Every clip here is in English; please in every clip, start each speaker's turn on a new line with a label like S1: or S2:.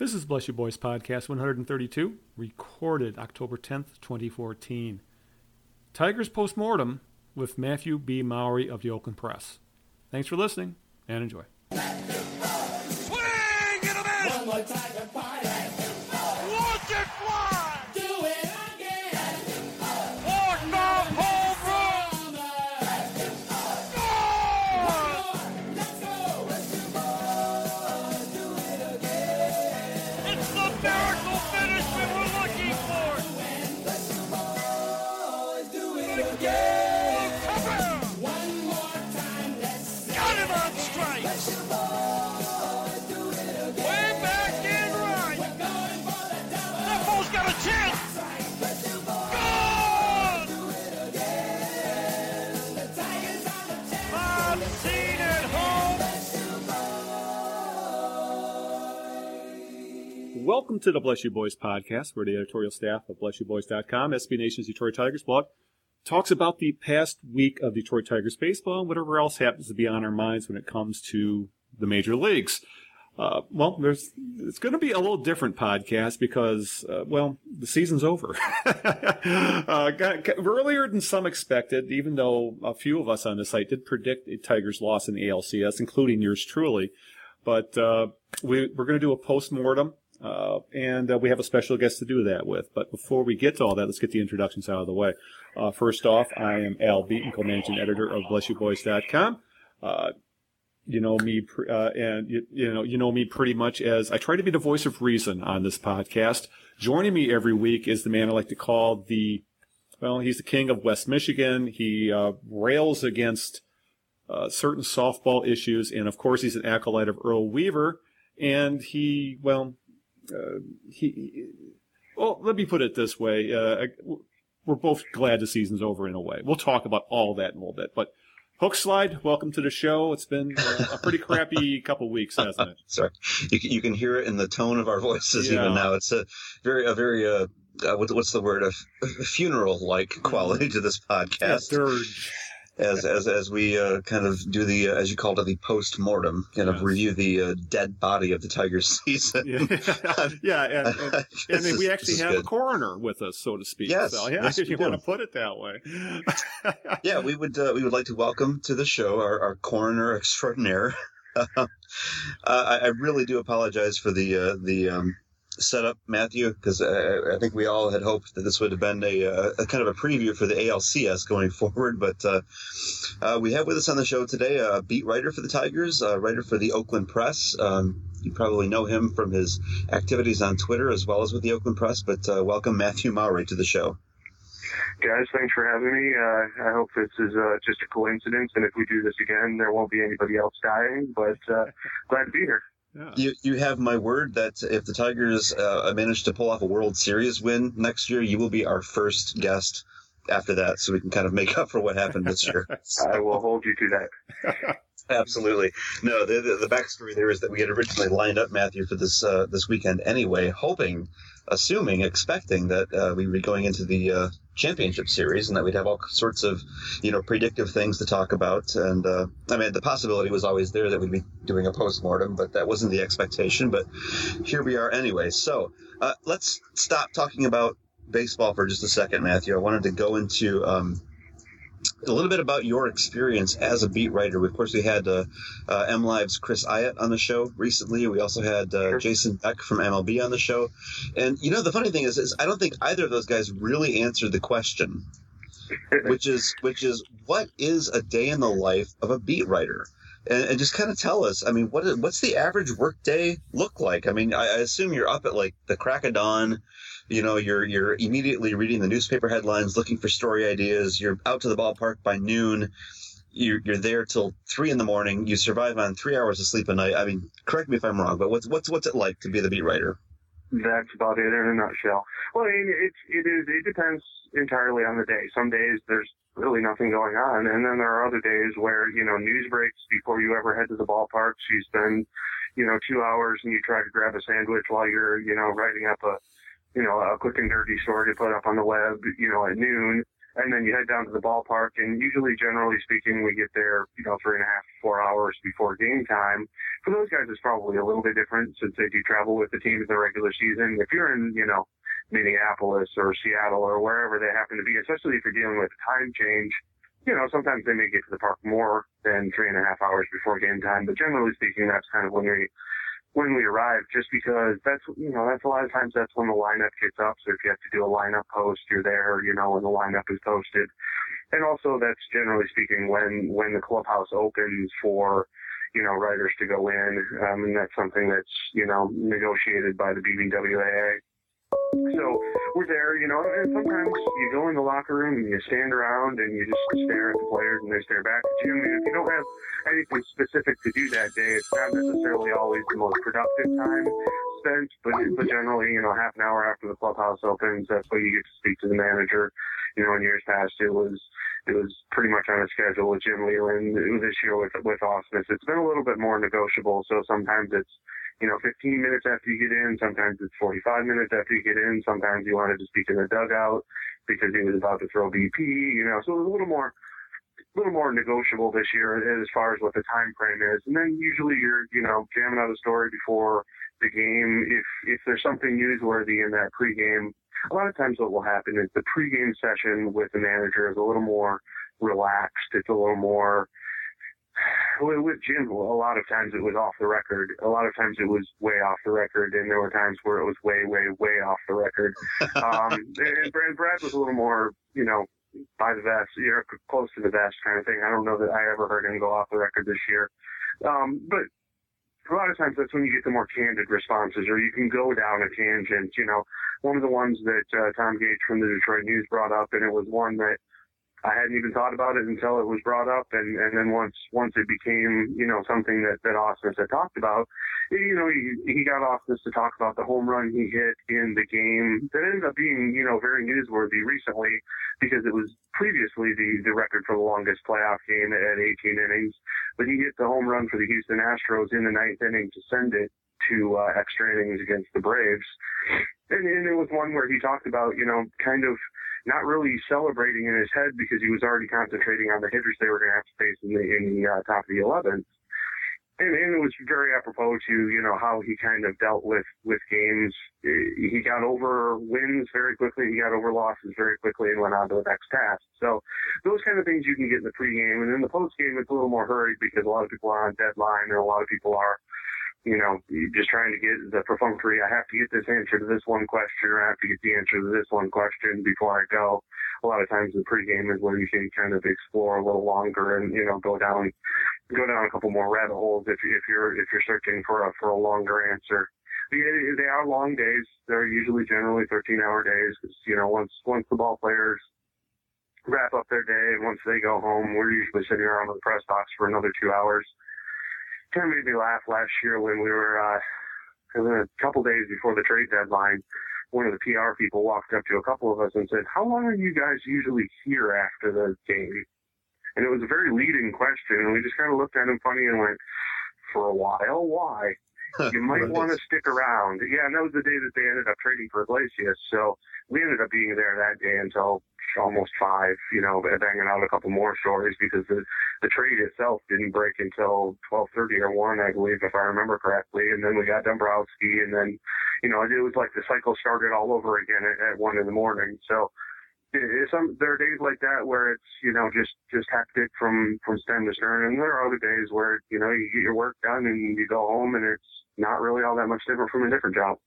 S1: This is Bless You Boys Podcast 132, recorded October 10th, 2014. Tigers Postmortem with Matthew B. Mowery of the Oakland Press. Thanks for listening and enjoy. Welcome to the Bless You Boys podcast, where the editorial staff of BlessYouBoys.com, SB Nation's Detroit Tigers blog, talks about the past week of Detroit Tigers baseball and whatever else happens to be on our minds when it comes to the major leagues. Uh, well, there's it's going to be a little different podcast because, uh, well, the season's over. uh, got, got earlier than some expected, even though a few of us on the site did predict a Tigers loss in the ALCS, including yours truly. But uh, we, we're going to do a post mortem uh, and uh, we have a special guest to do that with. But before we get to all that, let's get the introductions out of the way. Uh, first off, I am Al Beaton, co-managing editor of BlessYouBoys.com. Uh, you know me, uh, and you, you, know you know me pretty much as I try to be the voice of reason on this podcast. Joining me every week is the man I like to call the well, he's the king of West Michigan. He uh, rails against certain softball issues, and of course, he's an acolyte of Earl Weaver. And he, well, uh, he, well, let me put it this way. Uh, we're both glad the season's over in a way. We'll talk about all that in a little bit, but Hook Slide, welcome to the show. It's been uh, a pretty crappy couple weeks, hasn't it?
S2: Sorry, you, you can hear it in the tone of our voices yeah. even now. It's a very, a very, uh, uh, what's the word? A, funeral like quality to this podcast.
S1: Yeah, dirge
S2: as as as we uh, kind of do the uh, as you called it the post mortem, kind of review the uh, dead body of the Tigers season.
S1: yeah, yeah and, and, and is, we actually have good. a coroner with us, so to speak.
S2: Yes,
S1: so, yeah,
S2: yes,
S1: if you want to put it that way.
S2: yeah, we would uh, we would like to welcome to the show our, our coroner extraordinaire. Uh, I, I, really do apologize for the uh, the um, setup, Matthew, because I, I, think we all had hoped that this would have been a, uh, a, kind of a preview for the ALCS going forward. But uh, uh, we have with us on the show today a beat writer for the Tigers, a writer for the Oakland Press. Um, you probably know him from his activities on Twitter as well as with the Oakland Press. But uh, welcome, Matthew Mowery, to the show.
S3: Guys, thanks for having me. Uh, I hope this is uh, just a coincidence, and if we do this again, there won't be anybody else dying. But glad to be here.
S2: Yeah. You you have my word that if the Tigers uh, manage to pull off a World Series win next year, you will be our first guest after that, so we can kind of make up for what happened this year.
S3: I will hold you to that.
S2: Absolutely. No, the, the, the backstory there is that we had originally lined up Matthew for this uh, this weekend anyway, hoping, assuming, expecting that uh, we would be going into the uh, championship series and that we'd have all sorts of, you know, predictive things to talk about. And uh, I mean, the possibility was always there that we'd be doing a post mortem, but that wasn't the expectation. But here we are anyway. So uh, let's stop talking about baseball for just a second, Matthew. I wanted to go into um, a little bit about your experience as a beat writer. Of course, we had uh, uh, MLive's Chris Iott on the show recently. We also had uh, Jason Beck from MLB on the show. And you know, the funny thing is, is I don't think either of those guys really answered the question, which is which is what is a day in the life of a beat writer? And, and just kind of tell us. I mean, what is, what's the average work day look like? I mean, I, I assume you're up at like the crack of dawn you know you're you're immediately reading the newspaper headlines looking for story ideas. You're out to the ballpark by noon. You're, you're there till three in the morning. You survive on three hours of sleep a night. I mean correct me if i'm wrong but what's what's what's it like to be the beat writer?
S3: That's about it in a nutshell. Well i mean it, it is it depends entirely on the day. Some days there's really nothing going on and then there are other days where you know news breaks before you ever head to the ballpark. So you spend you know two hours and you try to grab a sandwich while you're you know writing up a you know, a quick and dirty story to put up on the web, you know, at noon. and then you head down to the ballpark. And usually, generally speaking, we get there, you know, three and a half, four hours before game time. For those guys, it's probably a little bit different since they do travel with the team in the regular season. If you're in, you know, Minneapolis or Seattle or wherever they happen to be, especially if you're dealing with a time change, you know, sometimes they may get to the park more than three and a half hours before game time. But generally speaking, that's kind of when we when we arrive, just because that's you know that's a lot of times that's when the lineup gets up. So if you have to do a lineup post, you're there, you know, when the lineup is posted, and also that's generally speaking when when the clubhouse opens for you know writers to go in, um, and that's something that's you know negotiated by the BBWAA. So we're there, you know, and sometimes you go in the locker room and you stand around and you just stare at the players and they stare back at you. Mean, if you don't have anything specific to do that day, it's not necessarily always the most productive time spent, but, but generally, you know, half an hour after the clubhouse opens, that's when you get to speak to the manager. You know, in years past, it was it was pretty much on a schedule with Jim Leyland. This year with with Ausmus, it's been a little bit more negotiable. So sometimes it's you know, 15 minutes after you get in. Sometimes it's 45 minutes after you get in. Sometimes you wanted to speak in the dugout because he was about to throw BP, you know, so it was a little more, a little more negotiable this year as far as what the time frame is. And then usually you're, you know, jamming out a story before the game. If, if there's something newsworthy in that pregame, a lot of times what will happen is the pregame session with the manager is a little more relaxed. It's a little more, with Jim, a lot of times it was off the record. A lot of times it was way off the record, and there were times where it was way, way, way off the record. um, and Brad, Brad was a little more, you know, by the vest, you know, close to the vest kind of thing. I don't know that I ever heard him go off the record this year. Um, but a lot of times that's when you get the more candid responses, or you can go down a tangent. You know, one of the ones that uh, Tom Gage from the Detroit News brought up, and it was one that I hadn't even thought about it until it was brought up, and and then once once it became you know something that that Ausmus had talked about, you know he he got Ausmus to talk about the home run he hit in the game that ended up being you know very newsworthy recently because it was previously the the record for the longest playoff game at 18 innings, but he hit the home run for the Houston Astros in the ninth inning to send it to uh, extra innings against the Braves, and, and it was one where he talked about you know kind of not really celebrating in his head because he was already concentrating on the hitters they were going to have to face in the, in the uh, top of the 11th. And, and it was very apropos to, you know, how he kind of dealt with, with games. He got over wins very quickly. He got over losses very quickly and went on to the next task. So those kind of things you can get in the pregame. And in the postgame, it's a little more hurried because a lot of people are on deadline and a lot of people are you know, just trying to get the perfunctory, I have to get this answer to this one question, or I have to get the answer to this one question before I go. A lot of times the pregame is where you can kind of explore a little longer and, you know, go down, go down a couple more rabbit holes if, if you're, if you're searching for a, for a longer answer. They are long days. They're usually generally 13 hour days because, you know, once, once the ball players wrap up their day and once they go home, we're usually sitting around in the press box for another two hours kind of made me laugh last year when we were uh, a couple days before the trade deadline. One of the PR people walked up to a couple of us and said, "How long are you guys usually here after the game?" And it was a very leading question, and we just kind of looked at him funny and went, "For a while, why?" you might want to stick around. Yeah, and that was the day that they ended up trading for Iglesias. So we ended up being there that day until almost five, you know, banging out a couple more stories because the the trade itself didn't break until twelve thirty or one, I believe, if I remember correctly. And then we got Dombrowski, and then, you know, it was like the cycle started all over again at, at one in the morning. So some there are days like that where it's you know just just hectic from from stem to stern, and there are other days where you know you get your work done and you go home and it's not really all that much different from a different job.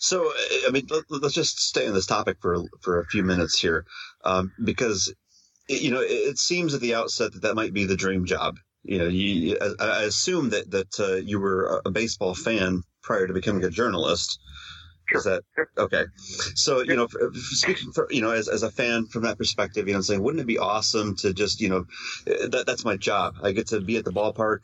S2: So, I mean, let, us just stay on this topic for for a few minutes here, um, because you know it, it, seems at the outset that that might be the dream job. You know, you, I, I assume that that uh, you were a baseball fan prior to becoming a journalist. Is that okay? So you know, speaking for you know, as, as a fan from that perspective, you know, I'm saying, wouldn't it be awesome to just you know, that that's my job. I get to be at the ballpark,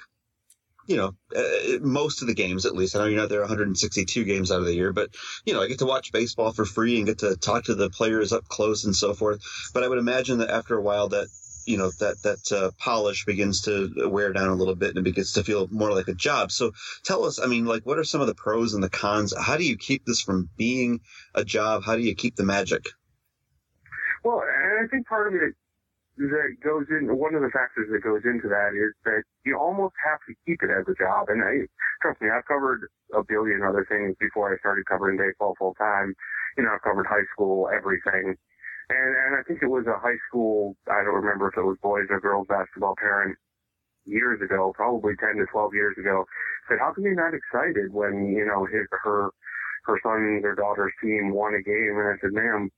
S2: you know, uh, most of the games at least. I know you're not there 162 games out of the year, but you know, I get to watch baseball for free and get to talk to the players up close and so forth. But I would imagine that after a while, that you know that that uh, polish begins to wear down a little bit and it begins to feel more like a job. So tell us, I mean, like, what are some of the pros and the cons? How do you keep this from being a job? How do you keep the magic?
S3: Well, I think part of it that goes in, one of the factors that goes into that is that you almost have to keep it as a job. And I, trust me, I've covered a billion other things before I started covering baseball full time. You know, I've covered high school, everything. And, and I think it was a high school, I don't remember if it was boys or girls basketball parent years ago, probably 10 to 12 years ago, said, how come you're not excited when, you know, his, her, her son's or daughter's team won a game? And I said, ma'am,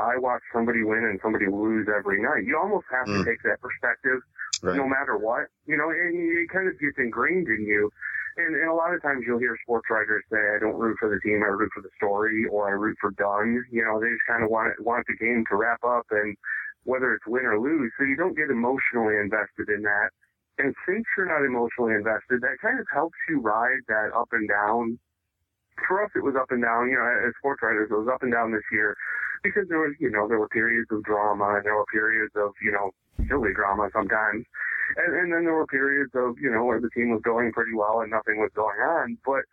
S3: I watch somebody win and somebody lose every night. You almost have mm. to take that perspective right. no matter what, you know, and it kind of gets ingrained in you. And, and a lot of times you'll hear sports writers say, I don't root for the team, I root for the story, or I root for done. You know, they just kind of want, want the game to wrap up and whether it's win or lose. So you don't get emotionally invested in that. And since you're not emotionally invested, that kind of helps you ride that up and down. For us, it was up and down. You know, as sports writers, it was up and down this year because there was, you know, there were periods of drama and there were periods of, you know, silly drama sometimes. And, and then there were periods of, you know, where the team was going pretty well and nothing was going on. But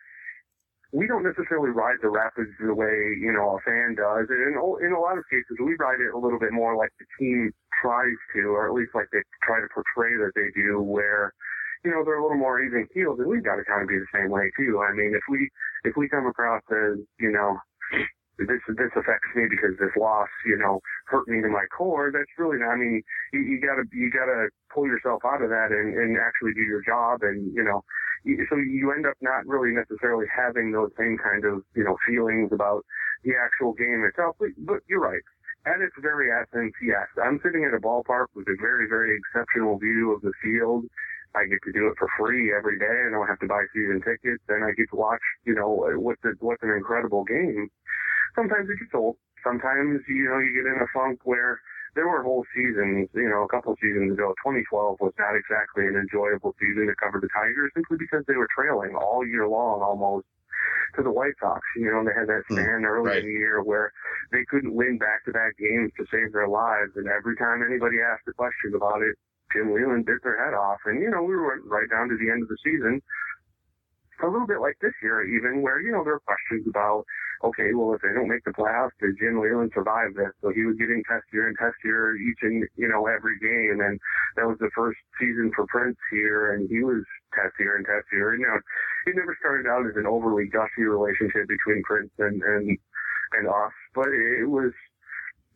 S3: we don't necessarily ride the rapids the way, you know, a fan does. And in, in a lot of cases, we ride it a little bit more like the team tries to, or at least like they try to portray that they do, where, you know, they're a little more even keeled, and we've got to kind of be the same way too. I mean, if we if we come across as, you know, this this affects me because this loss, you know, hurt me to my core. That's really. I mean, you, you gotta you gotta pull yourself out of that and and actually do your job, and you know, so you end up not really necessarily having those same kind of you know feelings about the actual game itself. But, but you're right. At its very essence, yes, I'm sitting at a ballpark with a very, very exceptional view of the field. I get to do it for free every day. I don't have to buy season tickets, and I get to watch, you know, what's a, what's an incredible game sometimes it gets old. Sometimes, you know, you get in a funk where there were whole seasons, you know, a couple of seasons ago, 2012 was not exactly an enjoyable season to cover the Tigers simply because they were trailing all year long almost to the White Sox. You know, they had that hmm, span mm, early right. in the year where they couldn't win back-to-back games to save their lives, and every time anybody asked a question about it, Jim Leyland bit their head off. And, you know, we were right down to the end of the season a little bit like this year, even where you know there are questions about, okay, well if they don't make the playoffs, did Jim Leyland survive this? So he was getting testier and testier each and you know every game, and that was the first season for Prince here, and he was testier and testier. And, you know, it never started out as an overly gushy relationship between Prince and and and us, but it was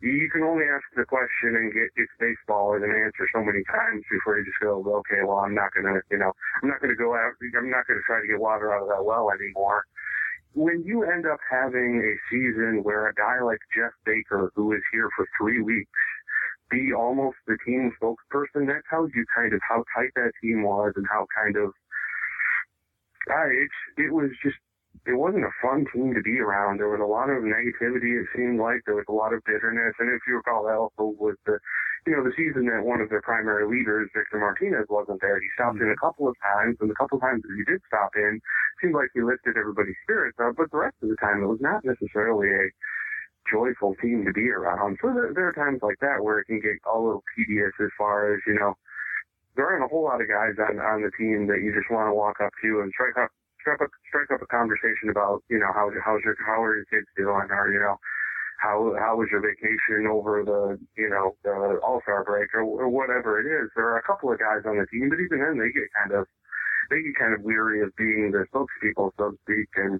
S3: you can only ask the question and get it's baseball as an answer so many times before you just go, okay, well, I'm not gonna, you know, I'm not gonna go out, I'm not gonna try to get water out of that well anymore. When you end up having a season where a guy like Jeff Baker, who is here for three weeks, be almost the team spokesperson, that tells you kind of how tight that team was and how kind of, uh, it's, it was just it wasn't a fun team to be around. There was a lot of negativity. It seemed like there was a lot of bitterness. And if you recall, that also was the, you know, the season that one of their primary leaders, Victor Martinez, wasn't there. He stopped mm-hmm. in a couple of times, and the couple of times that he did stop in, seemed like he lifted everybody's spirits up. But the rest of the time, it was not necessarily a joyful team to be around. So there, there are times like that where it can get a little tedious as far as, you know, there aren't a whole lot of guys on on the team that you just want to walk up to and strike up strike up strike up a conversation about you know how how's your how are your kids doing or you know how how was your vacation over the you know the All Star break or, or whatever it is. There are a couple of guys on the team, but even then they get kind of they get kind of weary of being the spokespeople, so to speak, and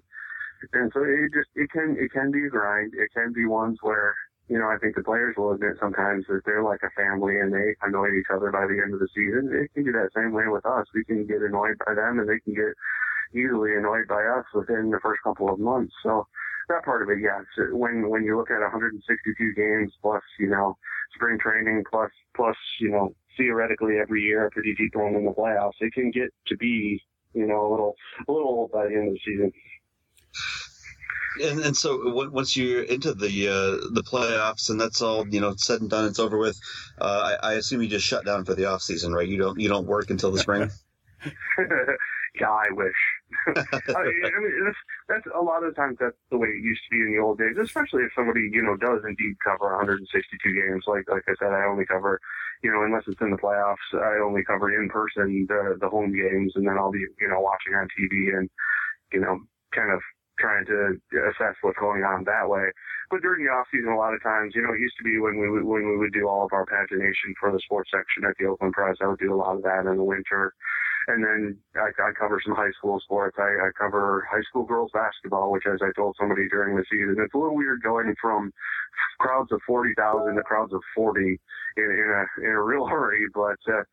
S3: and so it just it can it can be a grind. It can be ones where you know I think the players will admit sometimes that they're like a family and they annoy each other by the end of the season. It can be that same way with us. We can get annoyed by them and they can get easily annoyed by us within the first couple of months. So that part of it, yes. When when you look at 162 games plus, you know, spring training plus plus, you know, theoretically every year after you keep going in the playoffs, it can get to be, you know, a little a little old by the end of the season.
S2: And, and so once you're into the uh, the playoffs and that's all you know said and done, it's over with. Uh, I, I assume you just shut down for the off season, right? You don't you don't work until the spring.
S3: yeah, I wish. I mean, that's, that's a lot of times that's the way it used to be in the old days, especially if somebody, you know, does indeed cover 162 games. Like, like I said, I only cover, you know, unless it's in the playoffs, I only cover in person the, the home games and then I'll be, you know, watching on TV and, you know, kind of trying to assess what's going on that way. But during the off season, a lot of times, you know, it used to be when we when we would do all of our pagination for the sports section at the Oakland Press. I would do a lot of that in the winter. And then I, I cover some high school sports. I, I cover high school girls basketball, which, as I told somebody during the season, it's a little weird going from crowds of 40,000 to crowds of 40 in, in a in a real hurry. But uh,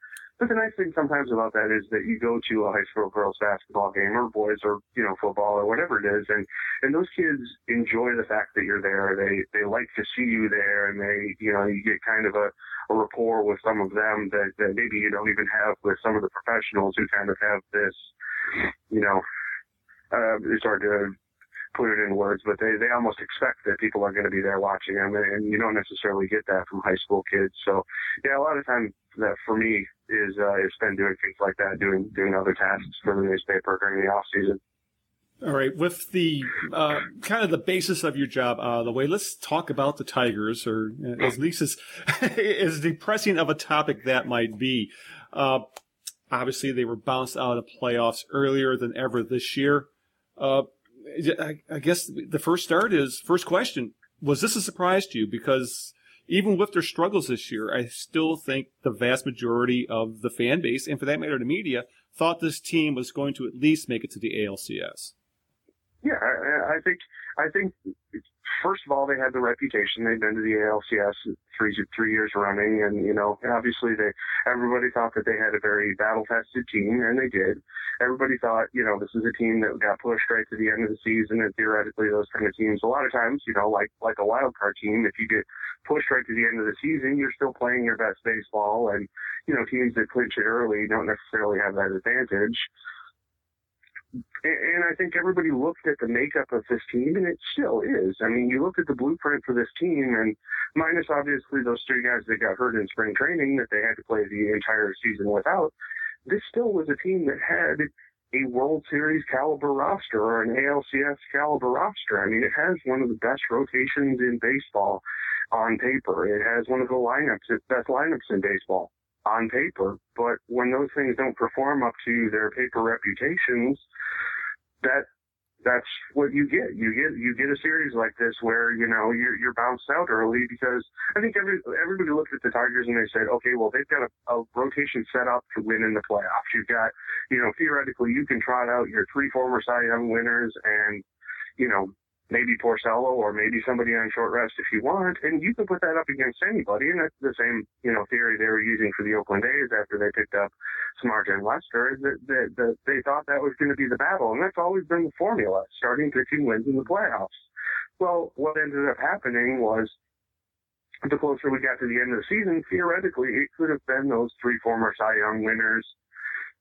S3: but the nice thing sometimes about that is that you go to a high school girls basketball game or boys or you know football or whatever it is, and and those kids enjoy the fact that you're there. They they like to see you there, and they you know you get kind of a, a rapport with some of them that, that maybe you don't even have with some of the professionals who kind of have this, you know, uh, it's hard to put it in words, but they, they almost expect that people are going to be there watching them, and, you don't necessarily get that from high school kids. So, yeah, a lot of time that for me is uh, is spent doing things like that, doing doing other tasks for the newspaper during the off season.
S1: All right, with the uh, kind of the basis of your job out of the way, let's talk about the Tigers, or least as as depressing of a topic that might be. Uh, obviously, they were bounced out of playoffs earlier than ever this year. Uh, I, I guess the first start is first question: Was this a surprise to you? Because even with their struggles this year, I still think the vast majority of the fan base, and for that matter, the media, thought this team was going to at least make it to the ALCS.
S3: Yeah, I, I think I think first of all, they had the reputation. They'd been to the ALCS three three years running, and you know, obviously, they everybody thought that they had a very battle tested team, and they did. Everybody thought, you know, this is a team that got pushed right to the end of the season, and theoretically, those kind of teams, a lot of times, you know, like like a wild card team, if you get pushed right to the end of the season, you're still playing your best baseball, and you know, teams that clinch it early don't necessarily have that advantage and I think everybody looked at the makeup of this team, and it still is. I mean, you look at the blueprint for this team, and minus obviously those three guys that got hurt in spring training that they had to play the entire season without, this still was a team that had a World Series caliber roster or an ALCS caliber roster. I mean, it has one of the best rotations in baseball on paper. It has one of the lineups, best lineups in baseball on paper. But when those things don't perform up to their paper reputations, that that's what you get. You get you get a series like this where you know you're you're bounced out early because I think every everybody looked at the Tigers and they said, okay, well they've got a, a rotation set up to win in the playoffs. You've got you know theoretically you can trot out your three former Cy Young winners and you know maybe Porcello or maybe somebody on short rest if you want, and you can put that up against anybody. And that's the same, you know, theory they were using for the Oakland A's after they picked up Samardzija and Lester. That, that, that they thought that was going to be the battle, and that's always been the formula: starting pitching wins in the playoffs. Well, what ended up happening was. The closer we got to the end of the season, theoretically, it could have been those three former Cy Young winners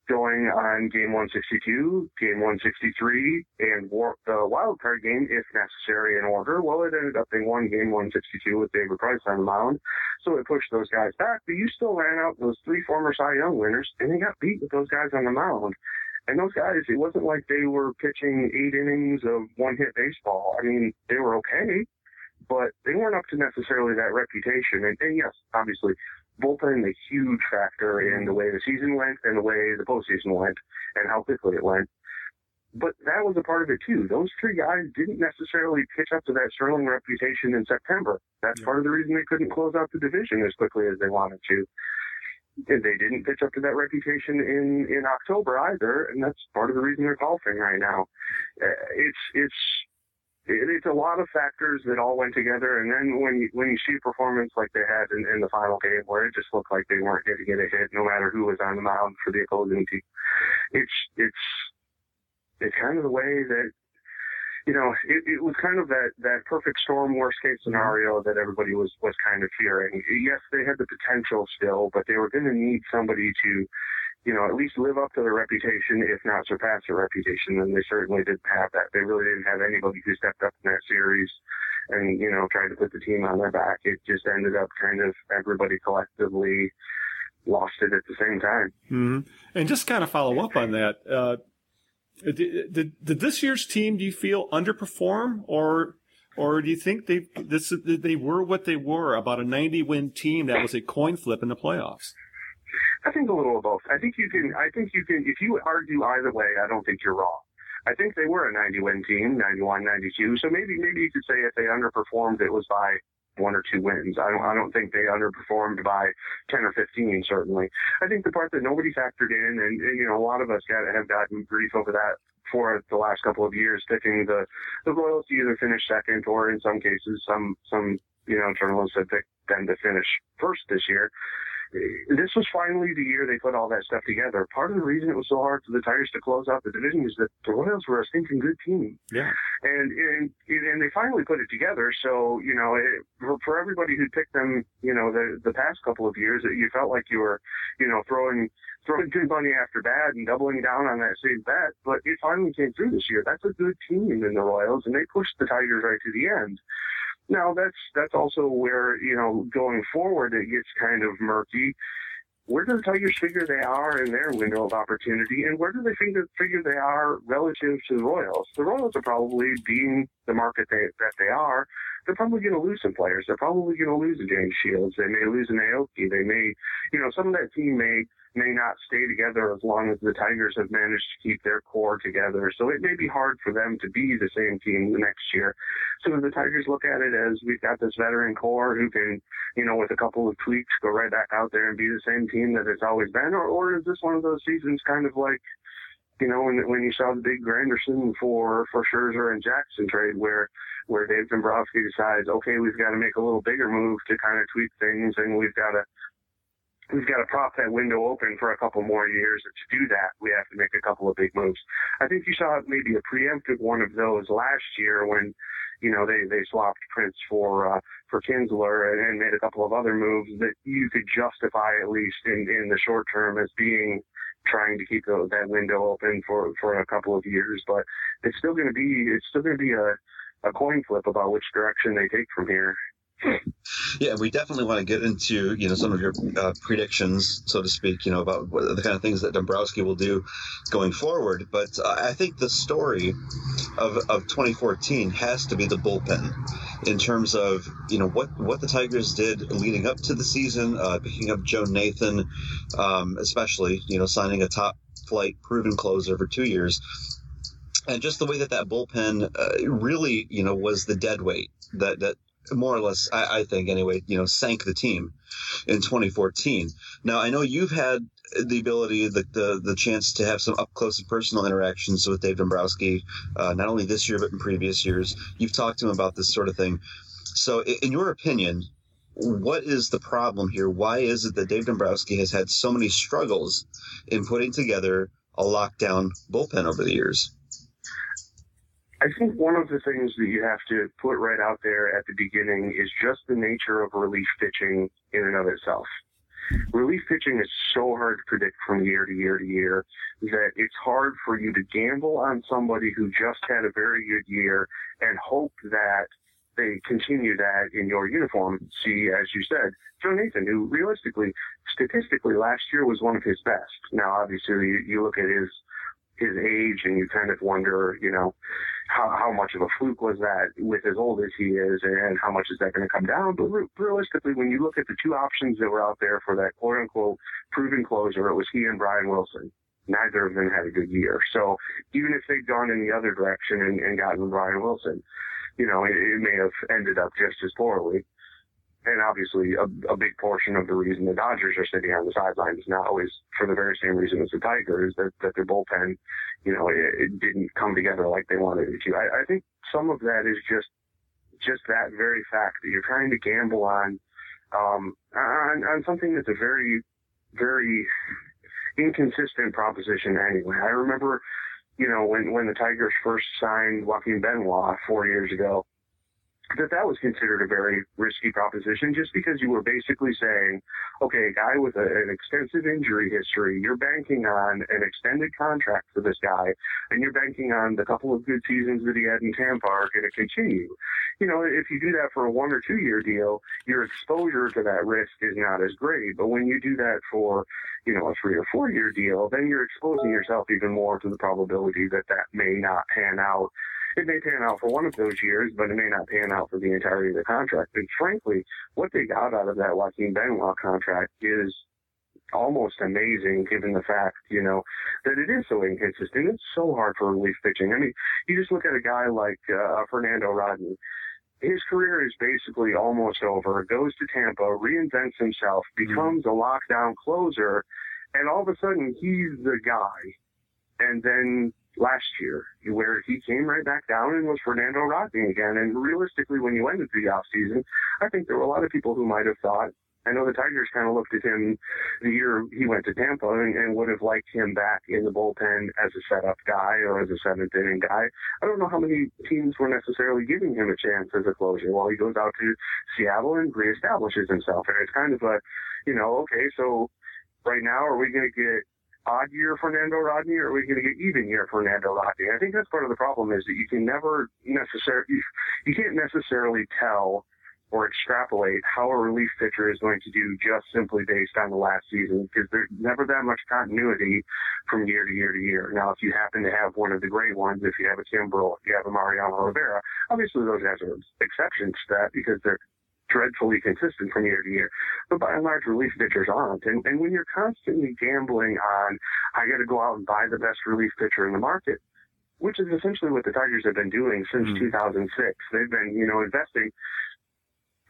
S3: going on game 162, game 163, and war- the wild card game if necessary in order. Well, it ended up being one game 162 with David Price on the mound, so it pushed those guys back. But you still ran out those three former Cy Young winners, and they got beat with those guys on the mound. And those guys, it wasn't like they were pitching eight innings of one hit baseball. I mean, they were okay, but they weren't up to necessarily that reputation. And, and yes, obviously, bullpen a huge factor in the way the season went and the way the postseason went and how quickly it went. But that was a part of it too. Those three guys didn't necessarily pitch up to that sterling reputation in September. That's yeah. part of the reason they couldn't close out the division as quickly as they wanted to. And they didn't pitch up to that reputation in in October either, and that's part of the reason they're golfing right now. Uh, it's it's it's a lot of factors that all went together. And then when you, when you see a performance like they had in, in the final game, where it just looked like they weren't going to get a hit, no matter who was on the mound for the opposing team, it's it's it's kind of the way that you know it, it was kind of that that perfect storm, worst case mm-hmm. scenario that everybody was was kind of fearing. Yes, they had the potential still, but they were going to need somebody to you know, at least live up to their reputation, if not surpass their reputation. And they certainly didn't have that. They really didn't have anybody who stepped up in that series and, you know, tried to put the team on their back. It just ended up kind of everybody collectively lost it at the same time.
S1: Mm-hmm. And just kind of follow up on that. Uh, did, did, did this year's team, do you feel underperform or or do you think they this they were what they were about a 90 win team that was a coin flip in the playoffs?
S3: I think a little of both. I think you can. I think you can. If you argue either way, I don't think you're wrong. I think they were a 90 win team, 91, 92. So maybe maybe you could say if they underperformed, it was by one or two wins. I don't I don't think they underperformed by 10 or 15 certainly. I think the part that nobody factored in, and, and you know a lot of us got have gotten grief over that for the last couple of years, picking the the Royals to either finish second or in some cases some some you know journalists have picked them to finish first this year this was finally the year they put all that stuff together. Part of the reason it was so hard for the Tigers to close out the division is that the Royals were a stinking good team.
S1: Yeah.
S3: And and and they finally put it together. So you know, it, for, for everybody who picked them, you know, the the past couple of years, you felt like you were, you know, throwing throwing good money after bad and doubling down on that same bet. But it finally came through this year. That's a good team in the Royals, and they pushed the Tigers right to the end. Now that's that's also where you know going forward it gets kind of murky. Where do the Tigers figure they are in their window of opportunity, and where do they figure figure they are relative to the Royals? The Royals are probably being the market they, that they are. They're probably going to lose some players. They're probably going to lose a James Shields. They may lose an Aoki. They may, you know, some of that team may may not stay together as long as the Tigers have managed to keep their core together. So it may be hard for them to be the same team the next year. So the Tigers look at it as we've got this veteran core who can, you know, with a couple of tweaks, go right back out there and be the same team that it's always been, or, or is this one of those seasons kind of like, you know, when when you saw the big Granderson for for Scherzer and Jackson trade, where where Dave Dombrowski decides, okay, we've got to make a little bigger move to kind of tweak things, and we've got to we've got to prop that window open for a couple more years. And to do that, we have to make a couple of big moves. I think you saw maybe a preemptive one of those last year when, you know, they, they swapped Prince for, uh, for Kinsler and, and made a couple of other moves that you could justify at least in, in the short term as being trying to keep the, that window open for, for a couple of years. But it's still going to be, it's still going to be a, a coin flip about which direction they take from here.
S2: Yeah, we definitely want to get into you know some of your uh, predictions, so to speak, you know about the kind of things that Dombrowski will do going forward. But uh, I think the story of, of 2014 has to be the bullpen in terms of you know what what the Tigers did leading up to the season, uh, picking up Joe Nathan, um, especially you know signing a top flight proven closer for two years and just the way that that bullpen uh, really, you know, was the dead weight that that more or less, I, I, think anyway, you know, sank the team in 2014. Now, I know you've had the ability, the, the, the chance to have some up close and personal interactions with Dave Dombrowski, uh, not only this year, but in previous years. You've talked to him about this sort of thing. So, in your opinion, what is the problem here? Why is it that Dave Dombrowski has had so many struggles in putting together a lockdown bullpen over the years?
S3: I think one of the things that you have to put right out there at the beginning is just the nature of relief pitching in and of itself. Relief pitching is so hard to predict from year to year to year that it's hard for you to gamble on somebody who just had a very good year and hope that they continue that in your uniform. See, as you said, Joe Nathan, who realistically, statistically, last year was one of his best. Now, obviously, you, you look at his his age and you kind of wonder, you know, how, how much of a fluke was that with as old as he is and how much is that going to come down? But re- realistically, when you look at the two options that were out there for that quote unquote proven closer, it was he and Brian Wilson. Neither of them had a good year. So even if they'd gone in the other direction and, and gotten Brian Wilson, you know, it, it may have ended up just as poorly and obviously a, a, big portion of the reason the Dodgers are sitting on the sidelines now is not always for the very same reason as the Tigers that, that their bullpen, you know, it, it didn't come together like they wanted it to. I, I, think some of that is just just that very fact that you're trying to gamble on um, on, on something that's a very very inconsistent proposition anyway. I remember, you know, when when the Tigers first signed Joaquin Benoit four years ago that that was considered a very risky proposition just because you were basically saying, okay, a guy with a, an extensive injury history, you're banking on an extended contract for this guy, and you're banking on the couple of good seasons that he had in Tampa are going to continue. You know, if you do that for a one or two year deal, your exposure to that risk is not as great. But when you do that for, you know, a three or four year deal, then you're exposing yourself even more to the probability that that may not pan out it may pan out for one of those years, but it may not pan out for the entirety of the contract. And frankly, what they got out of that Joaquin Benoit contract is almost amazing given the fact, you know, that it is so inconsistent. It's so hard for relief pitching. I mean, you just look at a guy like uh, Fernando Rodney. His career is basically almost over. Goes to Tampa, reinvents himself, mm-hmm. becomes mm-hmm. a lockdown closer, and all of a sudden he's the guy. And then last year, where he came right back down and was Fernando Rodney again. And realistically, when you went into the off season, I think there were a lot of people who might have thought, I know the Tigers kind of looked at him the year he went to Tampa and, and would have liked him back in the bullpen as a setup guy or as a seventh inning guy. I don't know how many teams were necessarily giving him a chance as a closer while he goes out to Seattle and reestablishes himself. And it's kind of a, you know, okay, so right now are we going to get odd year Fernando Rodney or are we going to get even year Fernando Rodney? I think that's part of the problem is that you can never necessarily, you, can't necessarily tell or extrapolate how a relief pitcher is going to do just simply based on the last season because there's never that much continuity from year to year to year. Now, if you happen to have one of the great ones, if you have a Kimbrel, if you have a Mariano Rivera, obviously those guys are exceptions to that because they're dreadfully consistent from year to year. But by and large, relief pitchers aren't. And, and when you're constantly gambling on, I got to go out and buy the best relief pitcher in the market, which is essentially what the Tigers have been doing since mm. 2006. They've been, you know, investing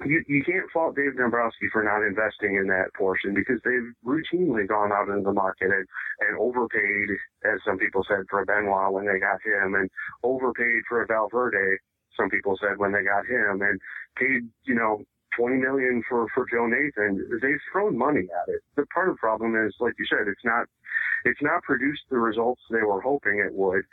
S3: you, you can't fault Dave Dombrowski for not investing in that portion because they've routinely gone out into the market and, and overpaid, as some people said, for a Benoit when they got him, and overpaid for a Valverde, some people said when they got him, and paid, you know, 20 million for, for Joe Nathan. They've thrown money at it. The part of the problem is, like you said, it's not, it's not produced the results they were hoping it would.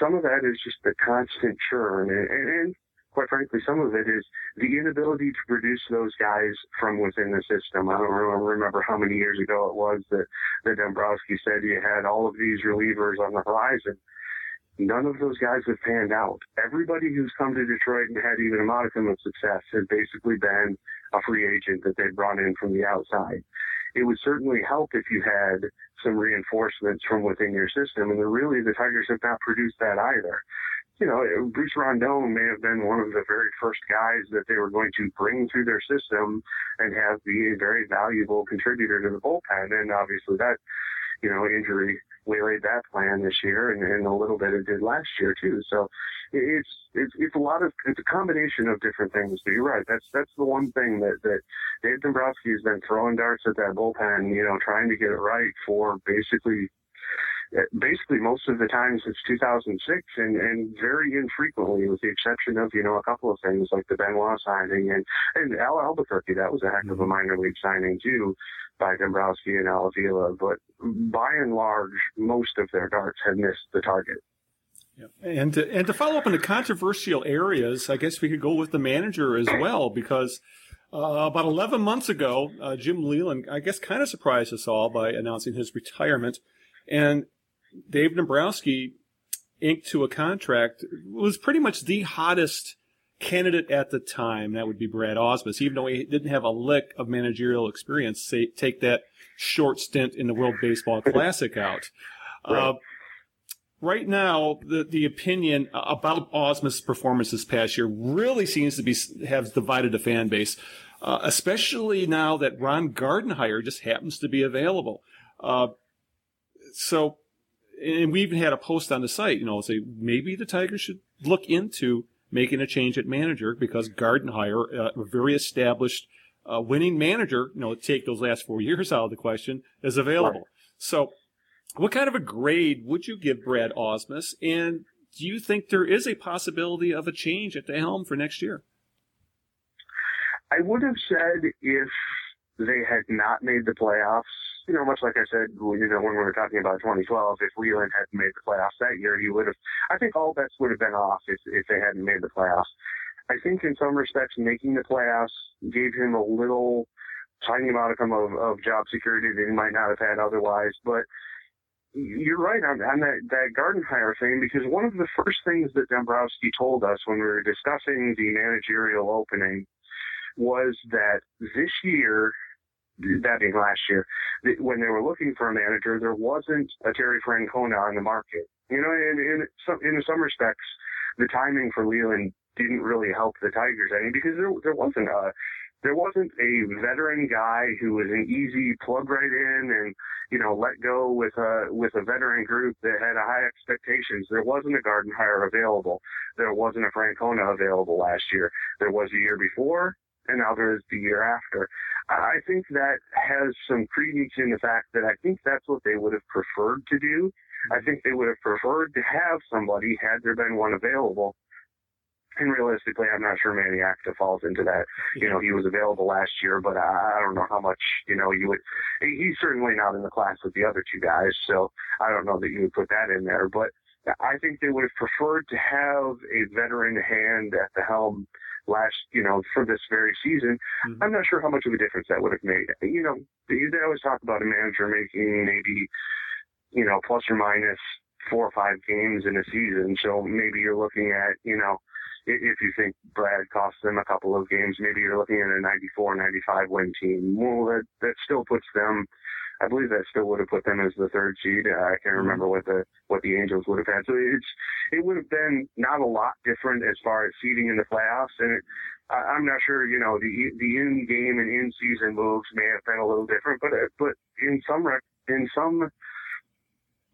S3: Some of that is just the constant churn and, and quite frankly, some of it is the inability to produce those guys from within the system. I don't remember how many years ago it was that, that Dombrowski said you had all of these relievers on the horizon. None of those guys have panned out. Everybody who's come to Detroit and had even a modicum of success has basically been a free agent that they brought in from the outside. It would certainly help if you had some reinforcements from within your system, and really the Tigers have not produced that either you know, Bruce Rondon may have been one of the very first guys that they were going to bring through their system and have be a very valuable contributor to the bullpen. And obviously that, you know, injury waylaid that plan this year and, and a little bit it did last year too. So it's, it's, it's a lot of, it's a combination of different things, but you're right. That's, that's the one thing that, that Dave Dombrowski has been throwing darts at that bullpen, you know, trying to get it right for basically basically most of the time since 2006 and, and very infrequently with the exception of, you know, a couple of things like the Benoit signing and, and Al Albuquerque. That was a heck of a mm-hmm. minor league signing too Dombrowski and Al Avila. But by and large, most of their darts have missed the target.
S1: Yeah. And to, and to follow up on the controversial areas, I guess we could go with the manager as well because uh, about 11 months ago, uh, Jim Leyland, I guess, kind of surprised us all by announcing his retirement. And Dave Dombrowski inked to a contract was pretty much the hottest candidate at the time. That would be Brad Ausmus, even though he didn't have a lick of managerial experience. Say, take that short stint in the World Baseball Classic out. Right. Uh, right now, the the opinion about Ausmus' performance this past year really seems to be have divided the fan base, uh, especially now that Ron Gardenhire just happens to be available. Uh, so and we even had a post on the site, you know, say maybe the Tigers should look into making a change at manager because Gardenhire, uh, a very established uh, winning manager, you know, take those last four years out of the question, is available. Right. So, what kind of a grade would you give Brad Ausmus? And do you think there is a possibility of a change at the helm for next year?
S3: I would have said if they had not made the playoffs, you know, much like I said, you know, when we were talking about 2012, if Leyland hadn't made the playoffs that year, he would have. I think all bets would have been off if if they hadn't made the playoffs. I think in some respects, making the playoffs gave him a little tiny modicum of, of job security that he might not have had otherwise. But you're right on, on that, that Gardenhire thing because one of the first things that Dombrowski told us when we were discussing the managerial opening was that this year that being last year, when they were looking for a manager, there wasn't a Terry Francona on the market. You know, in, in some in some respects, the timing for Leyland didn't really help the Tigers any because there there wasn't a there wasn't a veteran guy who was an easy plug right in and you know let go with a with a veteran group that had high expectations. There wasn't a Gardenhire available. There wasn't a Francona available last year. There was a year before, and is the year after. I think that has some credence in the fact that I think that's what they would have preferred to do. I mm-hmm. think they would have preferred to have somebody had there been one available and realistically, I'm not sure Manny Acta falls into that. You know, he was available last year, but I, I don't know how much, you know, you would, he's certainly not in the class with the other two guys. So I don't know that you would put that in there, but I think they would have preferred to have a veteran hand at the helm last, you know, for this very season. Mm-hmm. I'm not sure how much of a difference that would have made. You know, they, always talk about a manager making maybe, you know, plus or minus four or five games in a season. So maybe you're looking at, you know, if you think Brad cost them a couple of games, maybe you're looking at a 94, 95 win team. Well, that that still puts them. I believe that still would have put them as the third seed. Uh, I can't mm-hmm. remember what the what the Angels would have had. So it's it would have been not a lot different as far as seeding in the playoffs. And it, I, I'm not sure, you know, the the in game and in season moves may have been a little different, but uh, but in some rec- in some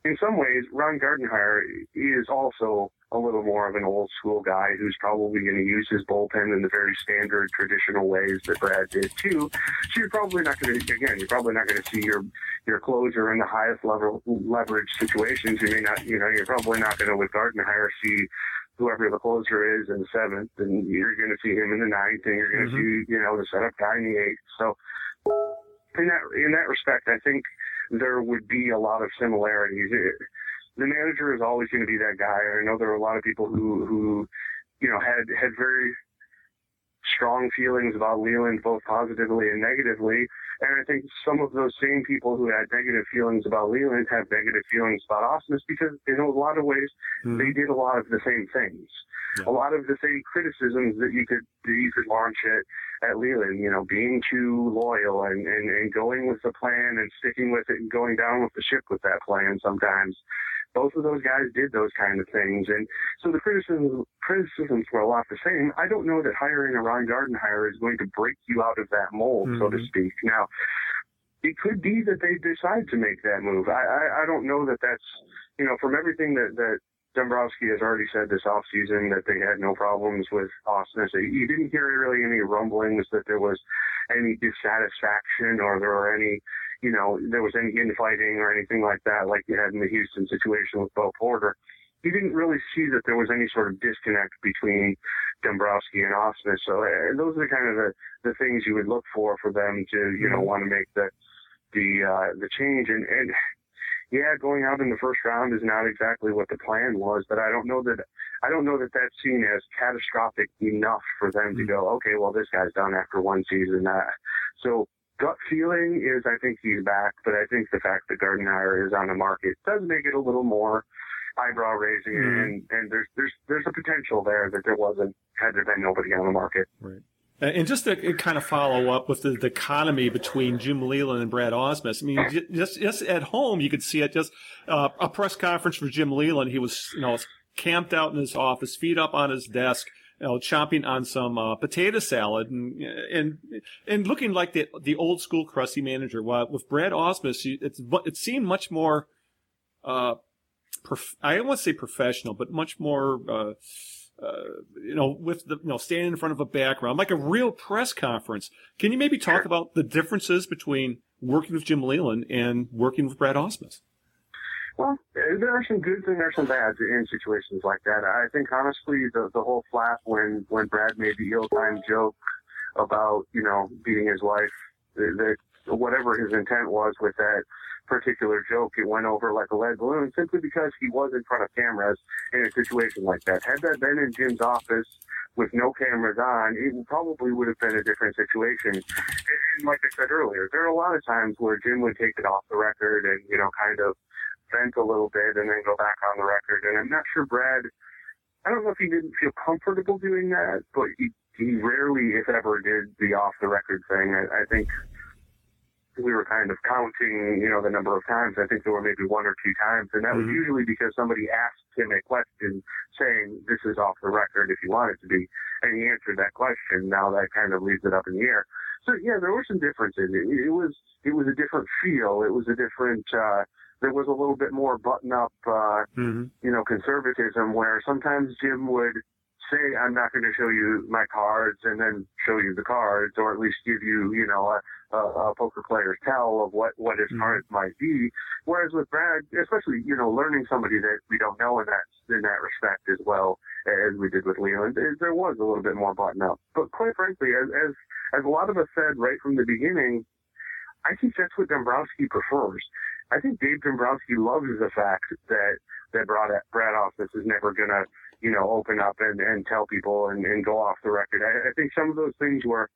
S3: in some ways, Ron Gardenhire is also a little more of an old school guy who's probably going to use his bullpen in the very standard traditional ways that Brad did too. So you're probably not going to, again, you're probably not going to see your, your closer in the highest level leverage situations. You may not, you know, you're probably not going to with Gardenhire see whoever the closer is in the seventh and you're going to see him in the ninth and you're going to mm-hmm. see, you know, the setup guy in the eighth. So in that, in that respect, I think, there would be a lot of similarities. It, the manager is always going to be that guy. I know there are a lot of people who, who, you know, had, had very strong feelings about Leyland, both positively and negatively. And I think some of those same people who had negative feelings about Leyland have negative feelings about Ausmus because in a lot of ways mm-hmm. they did a lot of the same things. Yeah. A lot of the same criticisms that you could that you could launch at at Leyland, you know, being too loyal and, and, and going with the plan and sticking with it and going down with the ship with that plan sometimes both of those guys did those kind of things. And so the criticisms, criticisms were a lot the same. I don't know that hiring a Ron Gardenhire is going to break you out of that mold, mm-hmm. so to mm-hmm. speak. Now, it could be that they decide to make that move. I, I, I don't know that that's, you know, from everything that, that Dombrowski has already said this offseason that they had no problems with Ausmus. So you didn't hear really any rumblings that there was any dissatisfaction or there were any you know, there was any infighting or anything like that, like you had in the Houston situation with Bo Porter. You didn't really see that there was any sort of disconnect between Dombrowski and Ausmus. So uh, those are kind of the, the things you would look for for them to, you know, mm-hmm. want to make the the uh, the change. And, and yeah, going out in the first round is not exactly what the plan was, but I don't know that I don't know that that's seen as catastrophic enough for them to mm-hmm. go, okay, well, this guy's done after one season. Uh, so gut feeling is I think he's back, but I think the fact that Gardenhire is on the market does make it a little more eyebrow raising, mm-hmm. and and there's there's there's a potential there that there wasn't had there been nobody on the market.
S1: Right. And just to kind of follow up with the dichotomy between Jim Leyland and Brad Ausmus, I mean, just just at home you could see it. Just uh, a press conference for Jim Leyland, he was you know camped out in his office, feet up on his desk, you know, chomping on some uh, potato salad and and and looking like the the old school crusty manager. While with Brad Ausmus, it's it seemed much more, uh, prof- I don't want to say professional, but much more. Uh, uh, you know, with the, you know, standing in front of a background, like a real press conference. Can you maybe talk about the differences between working with Jim Leyland and working with Brad Ausmus?
S3: Well, there are some goods and there are some bads in situations like that. I think honestly, the the whole flap when when Brad made the ill-timed joke about you know beating his wife, that whatever his intent was with that particular joke, it went over like a lead balloon simply because he was in front of cameras in a situation like that. Had that been in Jim's office with no cameras on, it probably would have been a different situation. And like I said earlier, there are a lot of times where Jim would take it off the record and, you know, kind of vent a little bit and then go back on the record. And I'm not sure Brad, I don't know if he didn't feel comfortable doing that, but he, he rarely, if ever, did the off the record thing. I, I think we were kind of counting, you know, the number of times. I think there were maybe one or two times, and that mm-hmm. was usually because somebody asked him a question saying, "This is off the record if you want it to be," and he answered that question. Now that kind of leaves it up in the air. so yeah, there were some differences. It, it was it was a different feel. It was a different. Uh, there was a little bit more button up, uh, mm-hmm. you know, conservatism where sometimes Jim would say, I'm not going to show you my cards and then show you the cards or at least give you, you know, a, a, a poker player's tell of what, what his mm-hmm. cards might be. Whereas with Brad, especially, you know, learning somebody that we don't know in that, in that respect as well as we did with Leyland, there was a little bit more button up. But quite frankly, as, as, as a lot of us said right from the beginning, I think that's what Dombrowski prefers. I think Dave Dombrowski loves the fact that that Brad, Brad Ausmus is never going to you know, open up and, and tell people and, and go off the record. I, I think some of those things were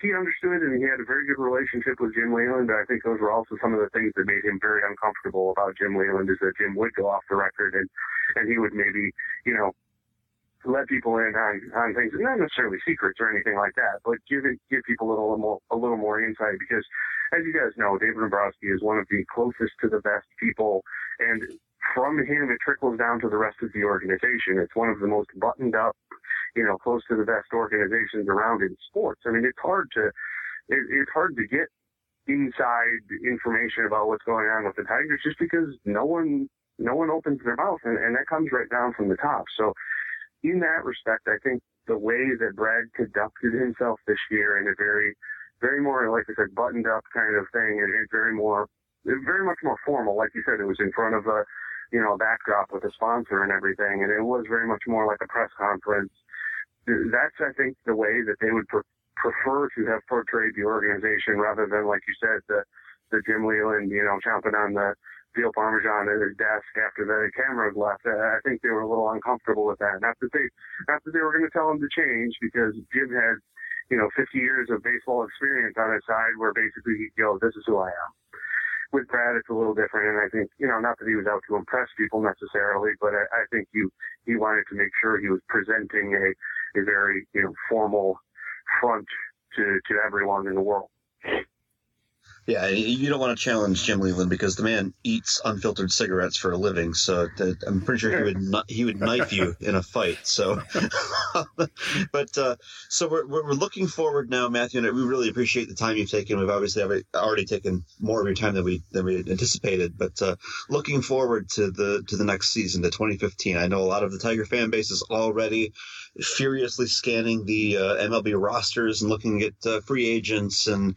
S3: he understood and he had a very good relationship with Jim Leyland. But I think those were also some of the things that made him very uncomfortable about Jim Leyland is that Jim would go off the record and, and he would maybe, you know, let people in on, on things, not necessarily secrets or anything like that, but give it, give people a little more, a little more insight because as you guys know, David Dombrowski is one of the closest to the best people and from him, it trickles down to the rest of the organization. It's one of the most buttoned up, you know, close to the best organizations around in sports. I mean, it's hard to, it, it's hard to get inside information about what's going on with the Tigers just because no one, no one opens their mouth and, and that comes right down from the top. So in that respect, I think the way that Brad conducted himself this year in a very, very more, like I said, buttoned up kind of thing and, very more, very much more formal. Like you said, it was in front of a, you know, backdrop with a sponsor and everything, and it was very much more like a press conference. That's, I think, the way that they would pre- prefer to have portrayed the organization rather than, like you said, the the Jim Leyland, you know, chomping on the veal parmesan at his desk after the cameras left. Uh, I think they were a little uncomfortable with that. Not that they, not that they were going to tell him to change because Jim had, you know, 50 years of baseball experience on his side where basically he'd go, this is who I am with Brad, it's a little different. And I think, you know, not that he was out to impress people necessarily, but I, I think he, he wanted to make sure he was presenting a, a very, you know, formal front to, to everyone in the world.
S2: Yeah, you don't want to challenge Jim Leyland because the man eats unfiltered cigarettes for a living. So I'm pretty sure he would he would knife you in a fight. So, but uh, so we're we're looking forward now, Matthew, and we really appreciate the time you've taken. We've obviously already taken more of your time than we than we anticipated, but uh, looking forward to the to the next season, to 2015. I know a lot of the Tiger fan base is already furiously scanning the uh, MLB rosters and looking at uh, free agents and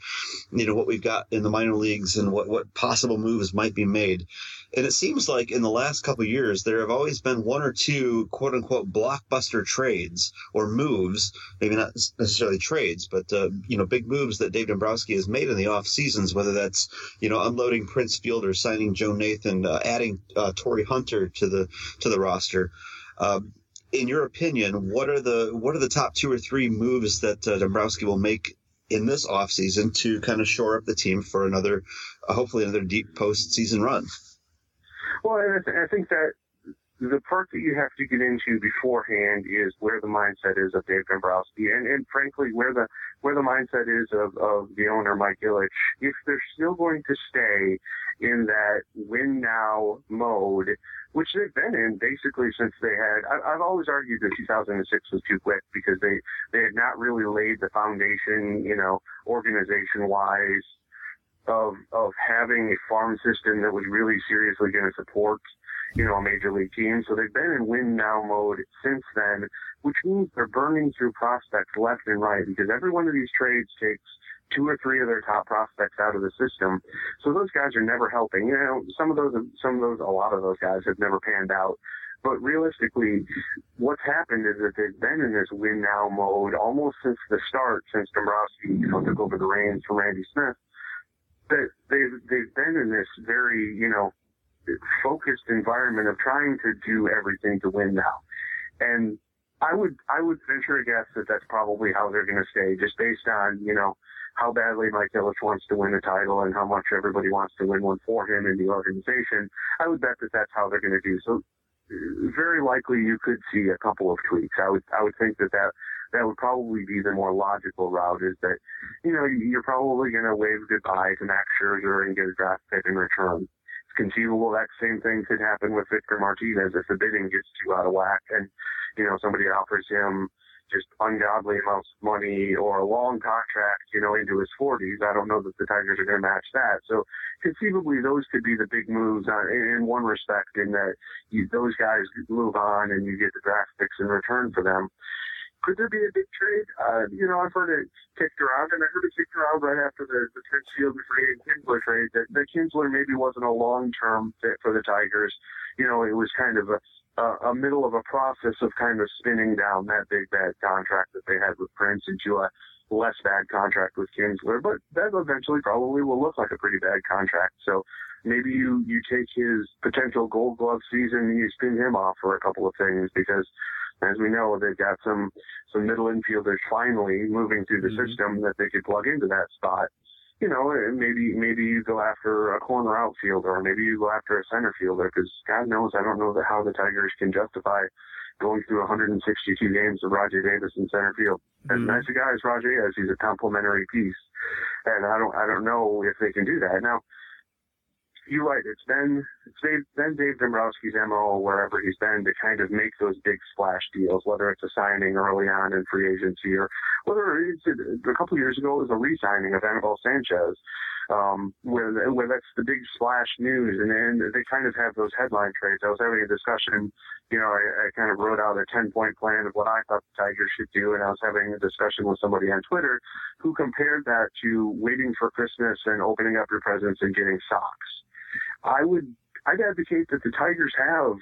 S2: you know what we've got in the minor leagues and what, what possible moves might be made. And it seems like in the last couple years, there have always been one or two quote unquote blockbuster trades or moves, maybe not necessarily trades, but, uh, you know, big moves that Dave Dombrowski has made in the off seasons, whether that's, you know, unloading Prince Fielder, or signing Joe Nathan, uh, adding uh, Torii Hunter to the, to the roster. Um, in your opinion, what are the what are the top two or three moves that uh, Dombrowski will make in this offseason to kind of shore up the team for another, uh, hopefully another deep postseason run.
S3: Well, I, th- I think that the part that you have to get into beforehand is where the mindset is of Dave Dombrowski, and, and frankly, where the where the mindset is of, of the owner Mike Ilitch. If they're still going to stay in that win now mode, which they've been in basically since they had. I, have always argued that 2006 was too quick because they they had not really laid the foundation, you know, organization wise, of of having a farm system that was really seriously going to support you know, a major league team. So they've been in win now mode since then, which means they're burning through prospects left and right because every one of these trades takes two or three of their top prospects out of the system. So those guys are never helping. You know, some of those, some of those, a lot of those guys have never panned out. But realistically, what's happened is that they've been in this win now mode almost since the start, since Dombrowski, you know, took over the reins from Randy Smith. That they've they've been in this very, you know, focused environment of trying to do everything to win now. And I would I would venture a guess that that's probably how they're going to stay, just based on you know how badly Mike Ilitch wants to win a title and how much everybody wants to win one for him in the organization. I would bet that that's how they're going to do. So very likely you could see a couple of tweaks. I would I would think that that that would probably be the more logical route is that, you know, you're probably going to wave goodbye to Max Scherzer and get a draft pick in return conceivable that same thing could happen with Victor Martinez if the bidding gets too out of whack and, you know, somebody offers him, just ungodly amounts of money or a long contract, you know, into his 40s. I don't know that the Tigers are going to match that. So conceivably, those could be the big moves on, in, in one respect, in that you, those guys move on and you get the draft picks in return for them. Could there be a big trade? Uh, you know, I've heard it kicked around, and I heard it kicked around right after the, the Prince Field and Kinsler trade that, that Kinsler maybe wasn't a long-term fit for the Tigers. You know, it was kind of a a, a middle of a process of kind of spinning down that big bad contract that they had with Prince into a less bad contract with Kinsler, but that eventually probably will look like a pretty bad contract. So maybe you you take his potential Gold Glove season and you spin him off for a couple of things because. As we know, they've got some some middle infielders finally moving through the mm-hmm. system that they could plug into that spot you know, maybe maybe you go after a corner outfielder, or maybe you go after a center fielder, because God knows I don't know that how the Tigers can justify going through 162 games of Rajai Davis in center field. As mm-hmm. nice a guy as Roger is, he's a complimentary piece, and I don't I don't know if they can do that now you're right. It's been it's been Dave Dombrowski's mo wherever he's been to kind of make those big splash deals, whether it's a signing early on in free agency or whether it's a, a couple of years ago it was a re-signing of Anibal Sanchez, um, where where that's the big splash news, and then they kind of have those headline trades. I was having a discussion, you know, I, I kind of wrote out a ten point plan of what I thought the Tigers should do, and I was having a discussion with somebody on Twitter who compared that to waiting for Christmas and opening up your presents and getting socks I would I'd advocate that the Tigers have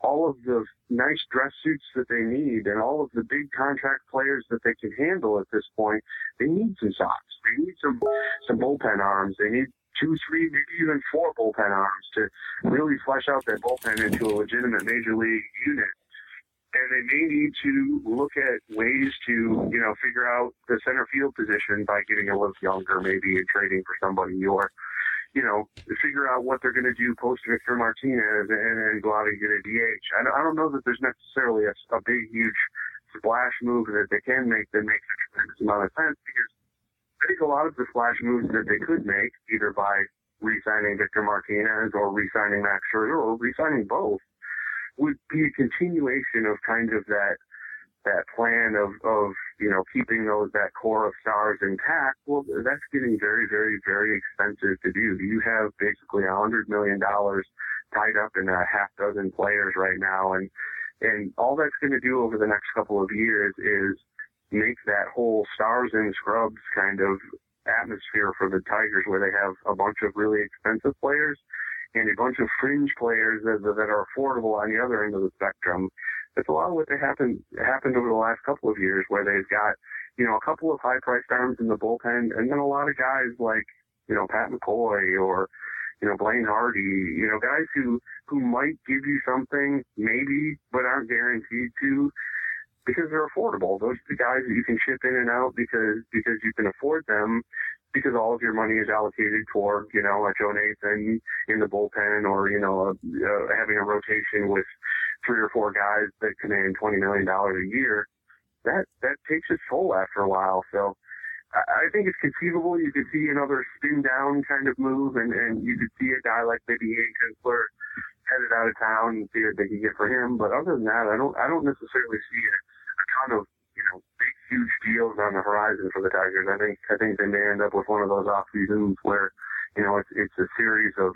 S3: all of the nice dress suits that they need and all of the big contract players that they can handle at this point. They need some socks. They need some some bullpen arms. They need two, three, maybe even four bullpen arms to really flesh out that bullpen into a legitimate major league unit. And they may need to look at ways to, you know, figure out the center field position by getting a little younger, maybe and trading for somebody or you know, figure out what they're going to do post Victor Martinez and then go out and get a DH. I don't, know that there's necessarily a, a big, huge splash move that they can make that makes a tremendous amount of sense because I think a lot of the splash moves that they could make, either by re-signing Victor Martinez or re-signing Max Scherzer or re-signing both, would be a continuation of kind of that that plan of, of you know keeping those that core of stars intact, well, that's getting very, very, very expensive to do. You have basically a hundred million dollars tied up in a half dozen players right now, and and all that's going to do over the next couple of years is make that whole stars and scrubs kind of atmosphere for the Tigers, where they have a bunch of really expensive players and a bunch of fringe players that, that are affordable on the other end of the spectrum it's a lot of what they happened happened over the last couple of years, where they've got you know a couple of high priced arms in the bullpen, and then a lot of guys like you know Pat McCoy or you know Blaine Hardy, you know guys who who might give you something maybe, but aren't guaranteed to because they're affordable. Those are the guys that you can ship in and out because because you can afford them because all of your money is allocated toward, you know, a Joe Nathan in the bullpen or, you know, a, uh, having a rotation with three or four guys that command $20 million a year. That, that takes its toll after a while. So I, I think it's conceivable you could see another spin down kind of move and, and you could see a guy like maybe Ian Kinsler headed out of town and see what they can get for him. But other than that, I don't, I don't necessarily see a, on the horizon for the Tigers. I think I think they may end up with one of those off seasons where, you know, it's it's a series of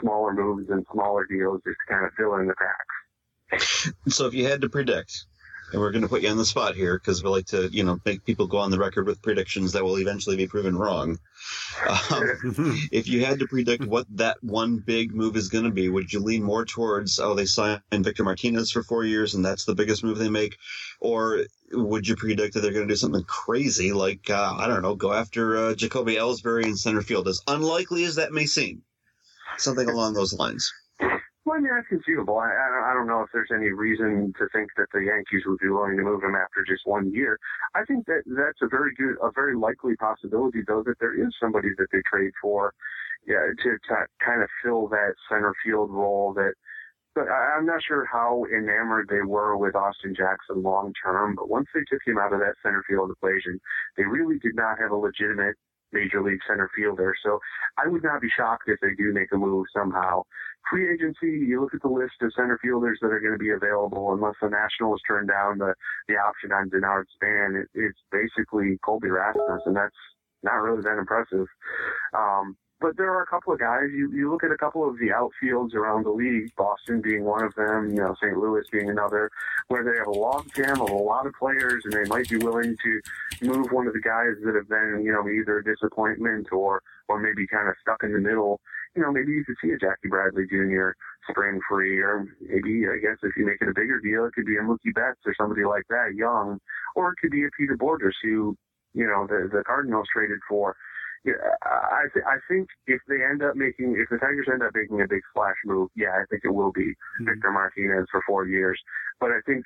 S3: smaller moves and smaller deals just to kind of fill in the cracks.
S2: So if you had to predict, and we're going to put you on the spot here because we like to, you know, make people go on the record with predictions that will eventually be proven wrong. Um, if you had to predict what that one big move is going to be, would you lean more towards, oh, they signed Victor Martinez for four years and that's the biggest move they make? Or would you predict that they're going to do something crazy like, uh, I don't know, go after uh, Jacoby Ellsbury in center field, as unlikely as that may seem? Something along those lines.
S3: I that's conceivable. I, I, don't know if there's any reason to think that the Yankees would be willing to move him after just one year. I think that that's a very good, a very likely possibility, though, that there is somebody that they trade for, yeah, to, to kind of fill that center field role. That, but I, I'm not sure how enamored they were with Austin Jackson long term. But once they took him out of that center field equation, they really did not have a legitimate major league center fielder. So I would not be shocked if they do make a move somehow. Free agency, you look at the list of center fielders that are going to be available unless the Nationals turn down the, the option on Denard Span. It, it's basically Colby Rasmus, and that's not really that impressive. Um, but there are a couple of guys. You you look at a couple of the outfields around the league, Boston being one of them, you know, St. Louis being another, where they have a log jam of a lot of players, and they might be willing to move one of the guys that have been, you know, either a disappointment or or maybe kind of stuck in the middle. You know, maybe you could see a Jackie Bradley Jr. spring free, or maybe I guess if you make it a bigger deal, it could be a Mookie Betts or somebody like that, young, or it could be a Peter Bourjos who, you know, the the Cardinals traded for yeah, I th- I think if they end up making if the Tigers end up making a big splash move, yeah, I think it will be mm-hmm. Victor Martinez for four years. But I think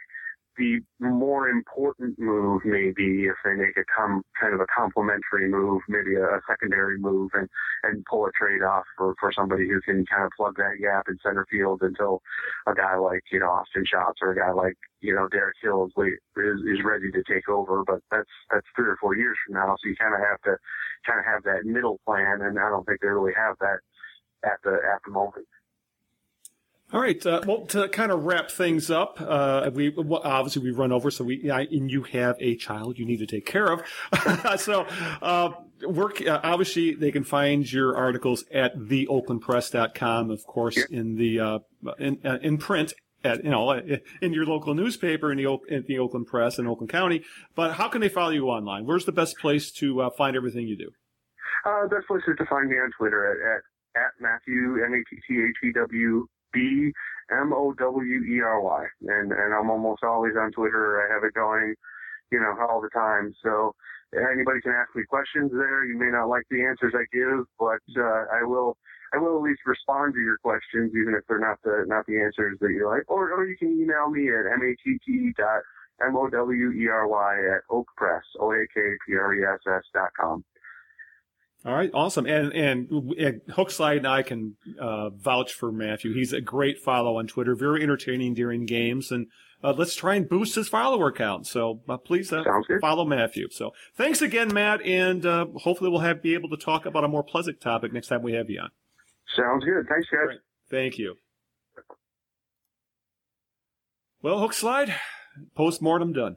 S3: the more important move maybe if they make a com- kind of a complementary move, maybe a, a secondary move, and and pull a trade off for for somebody who can kind of plug that gap in center field until a guy like you know Austin Schotts or a guy like you know Derek Hill is, is is ready to take over. But that's that's three or four years from now, so you kind of have to kind of have that middle plan, and I don't think they really have that at the at the moment.
S1: All right. Uh, well, to kind of wrap things up, uh, we obviously we run over, so we I, and you have a child you need to take care of. so, uh, work uh, obviously they can find your articles at theoaklandpress.com, of course, in the uh, in uh, in print. At, you know, in your local newspaper in the in the Oakland Press in Oakland County, but how can they follow you online? Where's the best place to find everything you do?
S3: Uh, best place is to find me on Twitter at, at, at Matthew M A T T H E W B M O W E R Y, and and I'm almost always on Twitter. I have it going, you know, all the time. So anybody can ask me questions there. You may not like the answers I give, but uh, I will. I will at least respond to your questions, even if they're not the not the answers that you like. Or or you can email me at matt dot m o w e r y at oakpress o a k p r e s s dot com.
S1: All right, awesome. And and, and Hookslide and I can uh, vouch for Matthew. He's a great follow on Twitter, very entertaining during games, and uh, let's try and boost his follower count. So uh, please uh, follow Matthew. So thanks again, Matt, and uh, hopefully we'll have be able to talk about a more pleasant topic next time we have you on.
S3: Sounds good. Thanks, guys.
S1: Thank you. Well, Hookslide, post mortem done.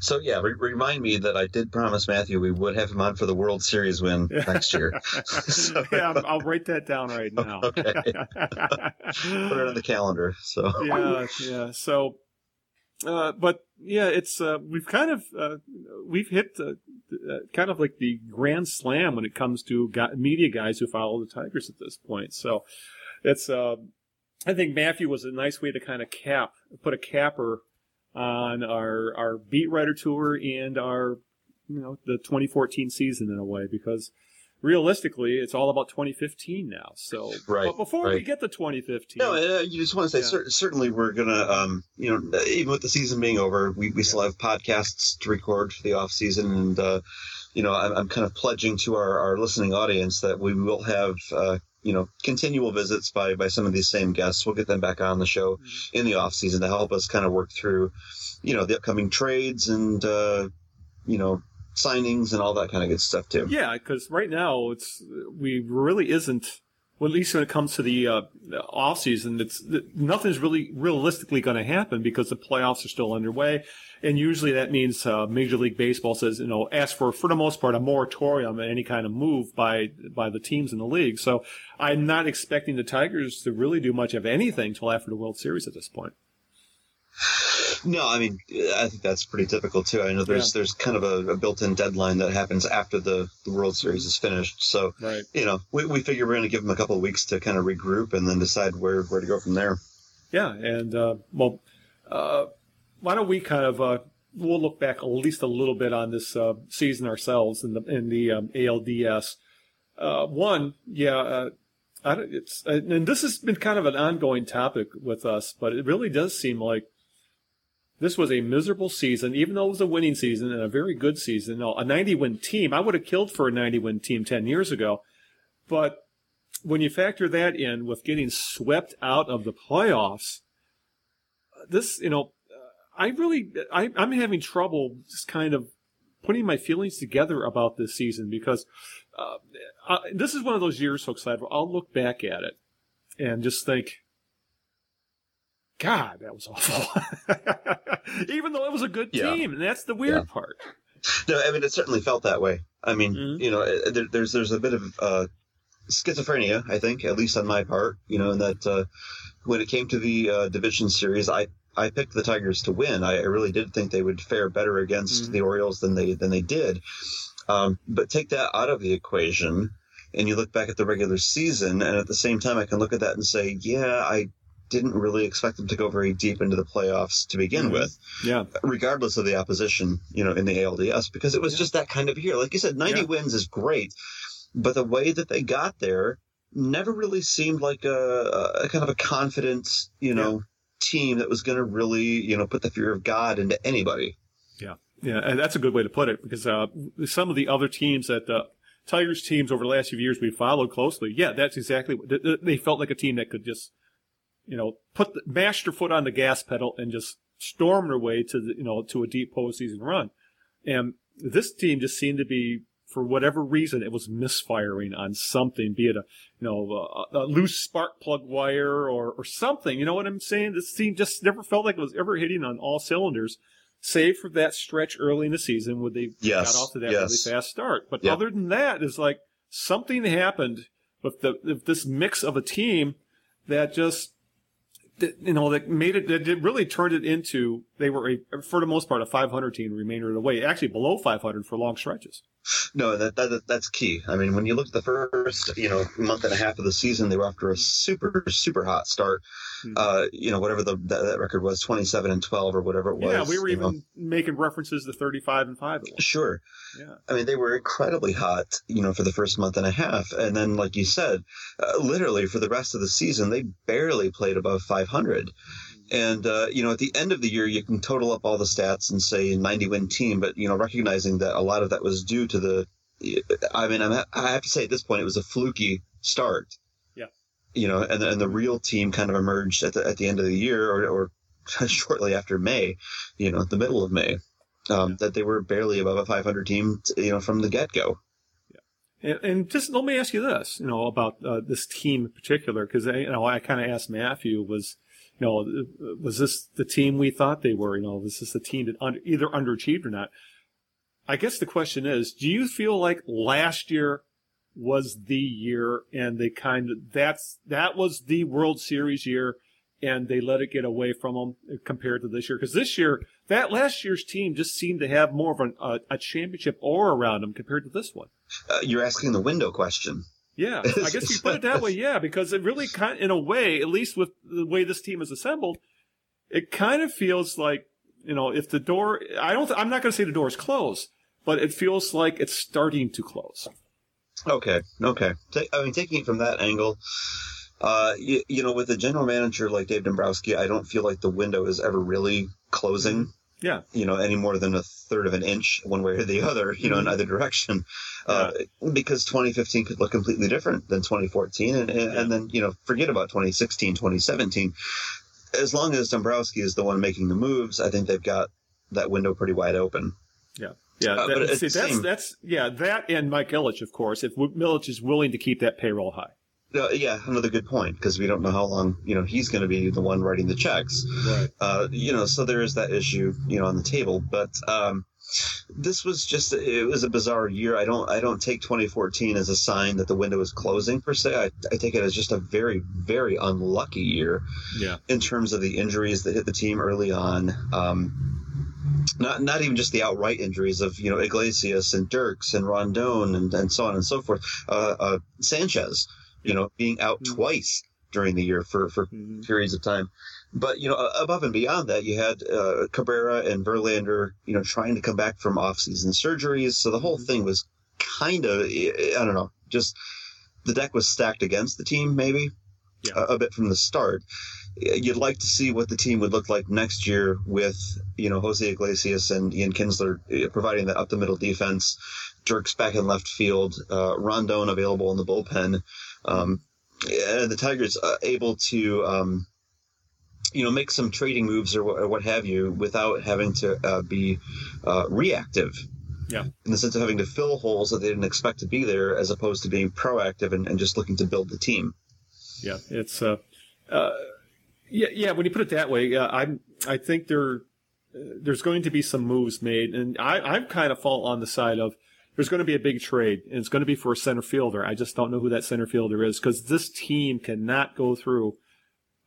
S2: So yeah, re- remind me that I did promise Matthew we would have him on for the World Series win next year.
S1: so, yeah, I'll write that down right now.
S2: okay. Put it on the calendar. So
S1: yeah, yeah. So, uh, but yeah, it's uh, we've kind of uh, we've hit uh, kind of like the grand slam when it comes to media guys who follow the Tigers at this point. So it's. Uh, I think Matthew was a nice way to kind of cap, put a capper on our our beat writer tour and our you know the 2014 season in a way because realistically it's all about 2015 now so
S2: right
S1: but before
S2: right.
S1: we get to 2015
S2: no uh, you just want to say yeah. cer- certainly we're gonna um you know even with the season being over we, we still have podcasts to record for the off season and uh you know I'm, I'm kind of pledging to our, our listening audience that we will have uh you know continual visits by by some of these same guests. We'll get them back on the show mm-hmm. in the off season to help us kind of work through, you know, the upcoming trades and uh, you know signings and all that kind of good stuff too.
S1: Yeah, because right now it's we really isn't. Well, at least when it comes to the, uh, off season, it's nothing's really realistically going to happen because the playoffs are still underway and usually that means uh, Major League Baseball says, you know, ask for for the most part a moratorium on any kind of move by by the teams in the league. So I'm not expecting the Tigers to really do much of anything till after the World Series at this point.
S2: No, I mean, I think that's pretty typical too. I know there's yeah. there's kind of a, a, built-in deadline that happens after the, the World Series is finished. So,
S1: right.
S2: you know, we, we figure we're going to give them a couple of weeks to kind of regroup and then decide where, where to go from there.
S1: Yeah, and uh, well, uh, why don't we kind of uh, we'll look back at least a little bit on this uh, season ourselves in the in the um, ALDS. Uh, one, yeah, uh, it's and this has been kind of an ongoing topic with us, but it really does seem like this was a miserable season, even though it was a winning season and a very good season. a 90 win team, I would have killed for a 90 win team 10 years ago, but when you factor that in with getting swept out of the playoffs, this, you know, I really, I, I'm having trouble just kind of putting my feelings together about this season because uh, uh, this is one of those years, so excited. I'll look back at it and just think, God, that was awful. Even though it was a good
S2: Yeah.
S1: team, and that's the weird
S2: Yeah.
S1: part.
S2: No, I mean it certainly felt that way. I mean,
S1: Mhm.
S2: you know, uh, there, there's there's a bit of uh, schizophrenia, I think, at least on my part. You know, in that uh, when it came to the uh, division series, I I picked the Tigers to win. I, I really did think they would fare better against
S1: Mhm.
S2: the Orioles than they than they did. Um, but take that out of the equation, and you look back at the regular season, and at the same time, I can look at that and say, yeah, I didn't really expect them to go very deep into the playoffs to begin
S1: Mhm.
S2: with
S1: Yeah.
S2: regardless of the opposition, you know, in the ALDS, because it was
S1: Yeah.
S2: just that kind of year. Like you said, 90
S1: Yeah.
S2: wins is great, but the way that they got there never really seemed like a, a kind of a confident, you know, team that was going to really, you know, put the fear of God into anybody.
S1: Yeah, Yeah. and that's a good way to put it because uh, some of the other teams that the Tigers teams over the last few years we followed closely, yeah, that's exactly what th- th- they felt like a team that could just, you know, put the, mash their foot on the gas pedal and just storm their way to the, you know to a deep postseason run. And this team just seemed to be, for whatever reason, it was misfiring on something, be it a you know a, a loose spark plug wire or or something. You know what I'm saying? This team just never felt like it was ever hitting on all cylinders save for that stretch early in the season where they
S2: Yes,
S1: got off to that
S2: yes.
S1: really fast start. But
S2: Yep.
S1: other than that, it's like something happened with the with this mix of a team that just you know that made it that it really turned it into they were a for the most part a 500 team remainder of the way actually below 500 for long stretches.
S2: No, that, that that's key. I mean, when you look at the first, you know, month and a half of the season, they were after a super, super hot start.
S1: Mhm.
S2: Uh, you know, whatever the that, that record was, twenty-seven and twelve or whatever it was.
S1: yeah, we were even
S2: know.
S1: making references to 35 and 5 at one.
S2: Sure.
S1: Yeah.
S2: I mean, they were incredibly hot, you know, for the first month and a half. And then, like you said, uh, literally for the rest of the season, they barely played above 500. And, uh, you know, at the end of the year, you can total up all the stats and say 90 win team, but, you know, recognizing that a lot of that was due to the, I mean, I'm, I have to say at this point, it was a fluky start.
S1: Yeah.
S2: You know, and, and the real team kind of emerged at the, at the end of the year or, or shortly after May, you know, the middle of May um, that they were barely above a 500 team, you know, from the get go. Yeah.
S1: And, and just let me ask you this, you know, about uh, this team in particular, because you know I kind of asked Matthew was, you know, was this the team we thought they were? You know, was this the team that under, either underachieved or not? I guess the question is, do you feel like last year was the year, and they kind of that's that was the World Series year, and they let it get away from them compared to this year? Because this year, that last year's team just seemed to have more of an, a, a championship aura around them compared to this one.
S2: Uh, you're asking the window question.
S1: Yeah, I guess you put it that way. Yeah, because it really kind, in a way, at least with the way this team is assembled, it kind of feels like you know if the door. I don't. I'm not going to say the door is closed, but it feels like it's starting to close.
S2: Okay, okay. I mean, taking it from that angle, uh, you, you know, with a general manager like Dave Dombrowski, I don't feel like the window is ever really closing.
S1: Yeah.
S2: You know, any more than a third of an inch one way or the other, you know, in either direction. Uh, because 2015 could look completely different than 2014. And, and,
S1: Yeah.
S2: and then, you know, forget about 2016, 2017. As long as Dombrowski is the one making the moves, I think they've got that window pretty wide open.
S1: Yeah, yeah.
S2: Uh,
S1: that-
S2: but it's
S1: see, that's that's yeah. That and Mike Ilitch, of course. If Ilitch is willing to keep that payroll high.
S2: Uh, yeah, another good point because we don't know how long you know he's going to be the one writing the checks.
S1: Right.
S2: Uh, you know, so there is that issue you know on the table. But um, this was just it was a bizarre year. I don't I don't take 2014 as a sign that the window is closing per se. I, I take it as just a very very unlucky year
S1: Yeah.
S2: in terms of the injuries that hit the team early on. Um, not not even just the outright injuries of you know Iglesias and Dirks and Rondon and, and so on and so forth. Uh, uh, Sanchez, you know, being out
S1: Mhm.
S2: twice during the year for for
S1: Mhm.
S2: periods of time. But you know, above and beyond that, you had uh, Cabrera and Verlander, you know, trying to come back from off-season surgeries. So the whole
S1: Mhm.
S2: thing was kind of, I don't know, just the deck was stacked against the team, maybe
S1: Yeah.
S2: a, a bit from the start. You'd like to see what the team would look like next year with, you know, Jose Iglesias and Ian Kinsler uh, providing that up the middle defense, Dirks back in left field, uh, Rondon available in the bullpen. Um, and the Tigers uh, able to, um, you know, make some trading moves or, or what have you without having to uh, be uh, reactive.
S1: Yeah.
S2: In the sense of having to fill holes that they didn't expect to be there, as opposed to being proactive and, and just looking to build the team.
S1: Yeah, it's uh, uh, yeah, yeah. When you put it that way, uh, I'm I think there there's going to be some moves made, and I I'm kind of fall on the side of there's going to be a big trade, and it's going to be for a center fielder. I just don't know who that center fielder is because this team cannot go through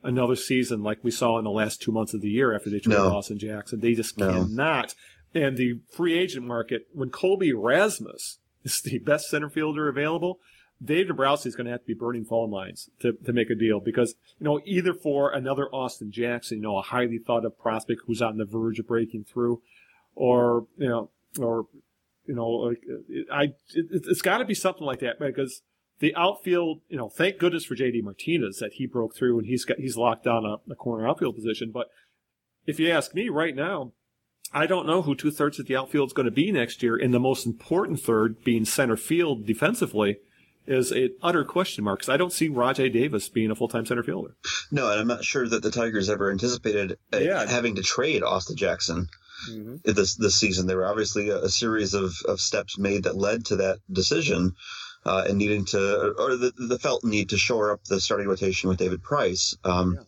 S1: another season like we saw in the last two months of the year after they traded
S2: No.
S1: Austin Jackson. They just
S2: No.
S1: cannot. And the free agent market, when Colby Rasmus is the best center fielder available, Dave Dombrowski is going to have to be burning phone lines to, to make a deal because, you know, either for another Austin Jackson, you know, a highly thought of prospect who's on the verge of breaking through, or, you know, or, you know, like, I, it, it's got to be something like that because the outfield, you know, thank goodness for JD Martinez that he broke through and he's got, he's locked down a, a corner outfield position. But if you ask me right now, I don't know who two thirds of the outfield is going to be next year. And the most important third being center field defensively is an utter question mark because I don't see Rajai Davis being a full time center fielder.
S2: No, and I'm not sure that the Tigers ever anticipated uh,
S1: Yeah.
S2: having to trade Austin Jackson this this season. There were obviously a, a series of, of steps made that led to that decision, uh, and needing to or the the felt need to shore up the starting rotation with David Price. Um,
S1: Yeah.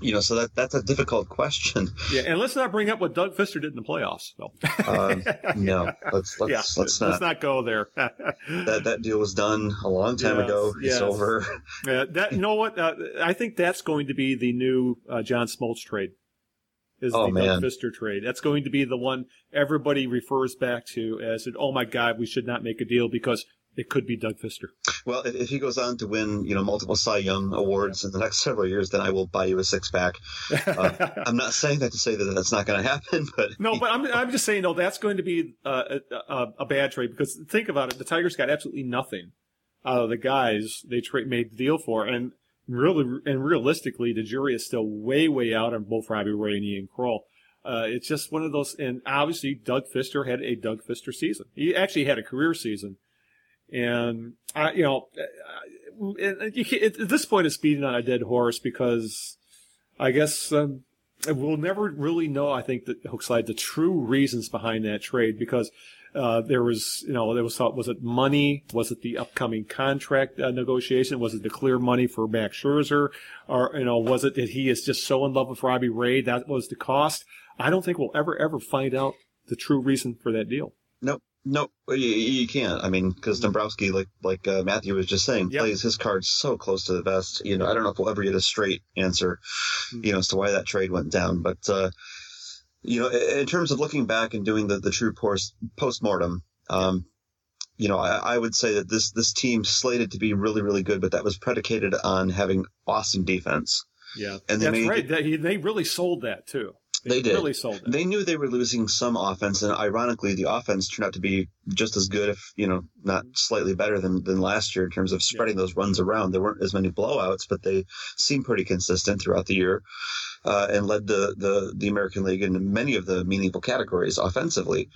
S2: You know, so that that's a difficult question.
S1: Yeah, and let's not bring up what Doug Fister did in the playoffs. So.
S2: Um, no, let's let's
S1: yeah,
S2: let's not.
S1: let's not go there.
S2: That that deal was done a long time
S1: Yes,
S2: ago. It's
S1: yes.
S2: over.
S1: Yeah, that you know what? Uh, I think that's going to be the new uh, John Smoltz trade. Is
S2: Oh,
S1: the
S2: man.
S1: Doug Fister trade? That's going to be the one everybody refers back to as, "Oh my God, we should not make a deal because it could be Doug Fister."
S2: Well, if, if he goes on to win, you know, multiple Cy Young awards in the next several years, then I will buy you a six pack. Uh, I'm not saying that to say that that's not going to happen, but
S1: No, but I'm I'm just saying, no, that's going to be uh, a, a, a bad trade because think about it, the Tigers got absolutely nothing out of the guys they tra- made the deal for, and really and realistically, the jury is still way way out on both Robbie Ray and Ian Krol. Uh, it's just one of those, and obviously Doug Fister had a Doug Fister season. He actually had a career season, and I, you know, uh, and you at this point, it's beating on a dead horse because I guess um, we'll never really know. I think that Hookslide the true reasons behind that trade because uh, there was, you know, there was thought, was it money? Was it the upcoming contract uh, negotiation? Was it the clear money for Max Scherzer? Or you know, was it that he is just so in love with Robbie Ray that was the cost? I don't think we'll ever ever find out the true reason for that deal.
S2: nope, nope, you, you can't. I mean, because Dombrowski, like like uh, Matthew was just saying,
S1: Yep.
S2: plays his cards so close to the vest. You know, I don't know if we'll ever get a straight answer, you know, as to why that trade went down. But uh, you know, in in terms of looking back and doing the the true post mortem. Um, you know, I, I would say that this this team slated to be really, really good, but that was predicated on having awesome defense.
S1: Yeah,
S2: And they
S1: that's
S2: made-
S1: right. He, they really sold that too.
S2: They did.
S1: really sold it.
S2: They knew they were losing some offense, and ironically, the offense turned out to be just as good, if you know, not slightly better than than last year in terms of spreading those runs around. There weren't as many blowouts, but they seemed pretty consistent throughout the year, uh, and led the, the the American League in many of the meaningful categories offensively.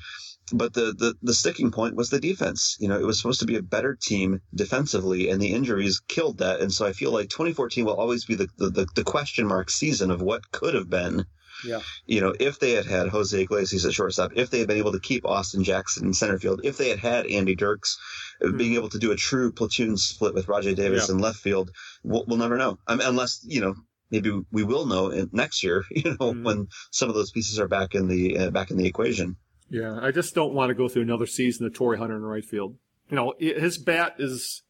S2: But the, the the sticking point was the defense. You know, it was supposed to be a better team defensively, and the injuries killed that. And so I feel like 2014 will always be the the, the, the question mark season of what could have been
S1: yeah,
S2: you know, if they had had Jose Iglesias at shortstop, if they had been able to keep Austin Jackson in center field, if they had had Andy Dirks uh, being able to do a true platoon split with Rajai Davis
S1: Yeah.
S2: in left field, we'll, we'll never know. I mean, unless, you know, maybe we will know in, next year, you know,
S1: Mhm.
S2: when some of those pieces are back in the, uh, back in the equation.
S1: yeah. I just don't want to go through another season of Torii Hunter in right field. You know, his bat is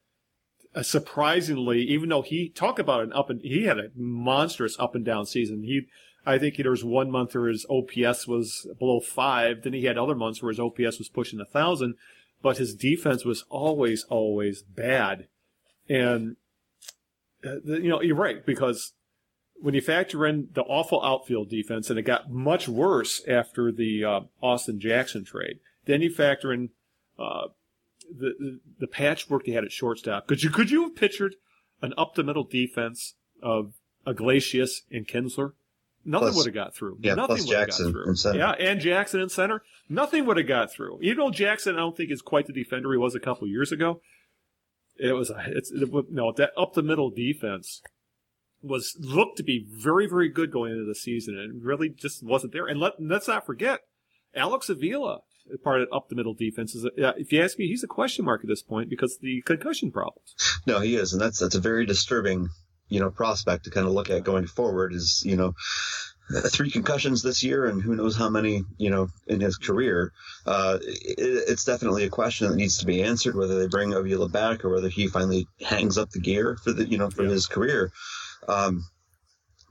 S1: uh, surprisingly, even though he talk about an up and he had a monstrous up and down season. He, I think there was one month where his OPS was below five. Then he had other months where his OPS was pushing a thousand, but his defense was always, always bad. And uh, you know, you're right because when you factor in the awful outfield defense, and it got much worse after the uh, Austin Jackson trade. Then you factor in uh, the, the the patchwork they had at shortstop. Could you could you have pictured an up the middle defense of Iglesias and Kinsler? Nothing would have got through.
S2: yeah,
S1: Nothing
S2: plus
S1: would have
S2: Jackson
S1: got through.
S2: in center.
S1: Yeah, and Jackson in center. Nothing would have got through. Even though Jackson, I don't think is quite the defender he was a couple years ago. It was a it's it, no that up the middle defense was looked to be very very good going into the season and really just wasn't there. And let let's not forget Alex Avila part of up the middle defense. Is uh, if you ask me, he's a question mark at this point because of the concussion problems.
S2: No, he is, and that's that's a very disturbing you know prospect to kind of look at going forward. Is you know three concussions this year and who knows how many you know in his career uh, it, it's definitely a question that needs to be answered whether they bring Avila back or whether he finally hangs up the gear for the you know for yeah. his career um,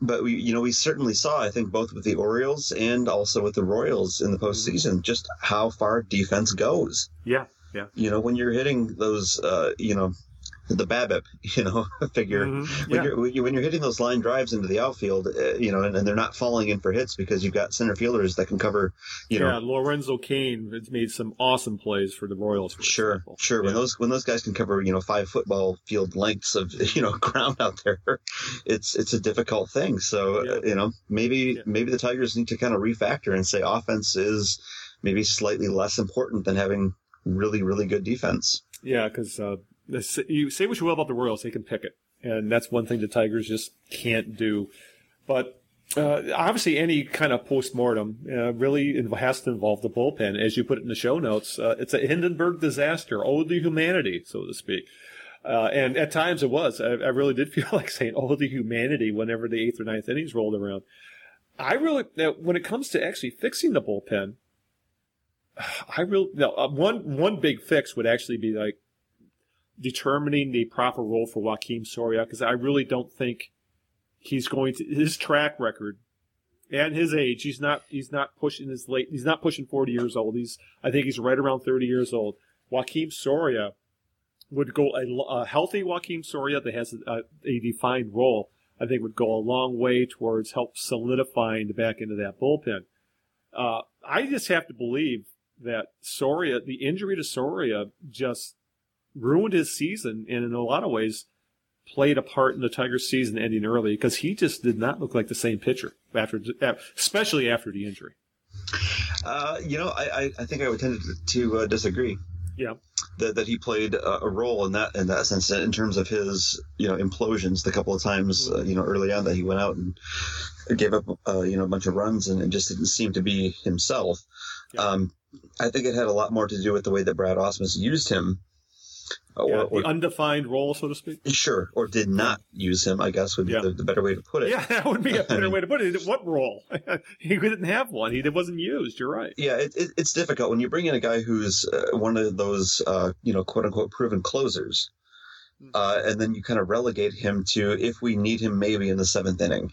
S2: but we you know we certainly saw I think both with the Orioles and also with the Royals in the postseason mm-hmm. just how far defense goes
S1: yeah yeah
S2: you know when you're hitting those uh, you know the BABIP, you know, figure. Mm-hmm. Yeah. When, you're, when, you're, hitting those line drives into the outfield, uh, you know, and, and, they're not falling in for hits because you've got center fielders that can cover, you
S1: yeah,
S2: know.
S1: Yeah, Lorenzo Cain has made some awesome plays for the Royals. For
S2: sure,
S1: example.
S2: sure. Yeah. When those when those guys can cover, you know, five football field lengths of you know ground out there, it's it's a difficult thing. So uh, you know, maybe maybe the Tigers need to kind of refactor and say offense is maybe slightly less important than having really really good defense.
S1: Yeah, because uh, you say what you will about the Royals, they can pick it, and that's one thing the Tigers just can't do. But uh, obviously, any kind of postmortem uh, really has to involve the bullpen, as you put it in the show notes. Uh, it's a Hindenburg disaster, ode to humanity, so to speak. Uh, and at times it was. I, I, really did feel like saying "ode to humanity" whenever the eighth or ninth innings rolled around. I really, when it comes to actually fixing the bullpen, I really, no, uh, one one big fix would actually be like determining the proper role for Joakim Soria because I really don't think he's going to his track record and his age. He's not he's not pushing his late. He's not pushing forty years old. He's I think he's right around thirty years old. Joakim Soria would go a, a healthy Joakim Soria that has a, a, defined role. I think would go a long way towards help solidifying the back end of that bullpen. Uh, I just have to believe that Soria, the injury to Soria, just ruined his season and in a lot of ways played a part in the Tigers season ending early because he just did not look like the same pitcher after, especially after the injury.
S2: Uh, you know, I, I think I would tend to, to uh, disagree.
S1: Yeah.
S2: That, that he played a, role in that in that sense in terms of his you know implosions the couple of times uh, you know early on that he went out and gave up uh, you know a bunch of runs and, and, just didn't seem to be himself. Yeah. Um, I think it had a lot more to do with the way that Brad Ausmus used him
S1: or, yeah, or, undefined role, so to speak.
S2: Sure, or did not use him. I guess would be yeah. the, the, better way to put it.
S1: Yeah, that would be a better way to put it. What role? he didn't have one. He wasn't used. You're right.
S2: Yeah, it, it, it's difficult when you bring in a guy who's uh, one of those, uh, you know, quote unquote proven closers, hmm. uh, and then you kind of relegate him to if we need him maybe in the seventh inning.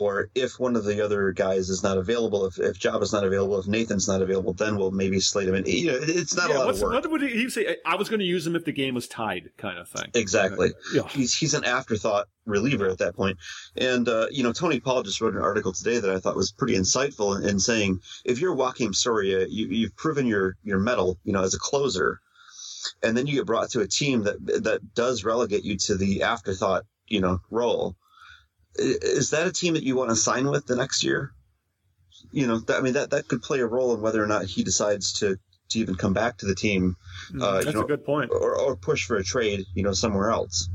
S2: Or if one of the other guys is not available, if, if Joba is not available, if Nathan's not available, then we'll maybe slate him in. You know, it's not yeah, a lot of work.
S1: What would he say? I was going to use him if the game was tied, kind of thing.
S2: Exactly. Yeah. He's he's an afterthought reliever at that point. And uh, you know, Tony Paul just wrote an article today that I thought was pretty insightful in, in saying if you're Joakim Soria, you, you've proven your your mettle, you know, as a closer, and then you get brought to a team that that does relegate you to the afterthought, you know, role is that a team that you want to sign with the next year? You know, that, I mean, that, that could play a role in whether or not he decides to, to even come back to the team.
S1: Mm, uh, that's you know, a good point.
S2: Or, or push for a trade, you know, somewhere else.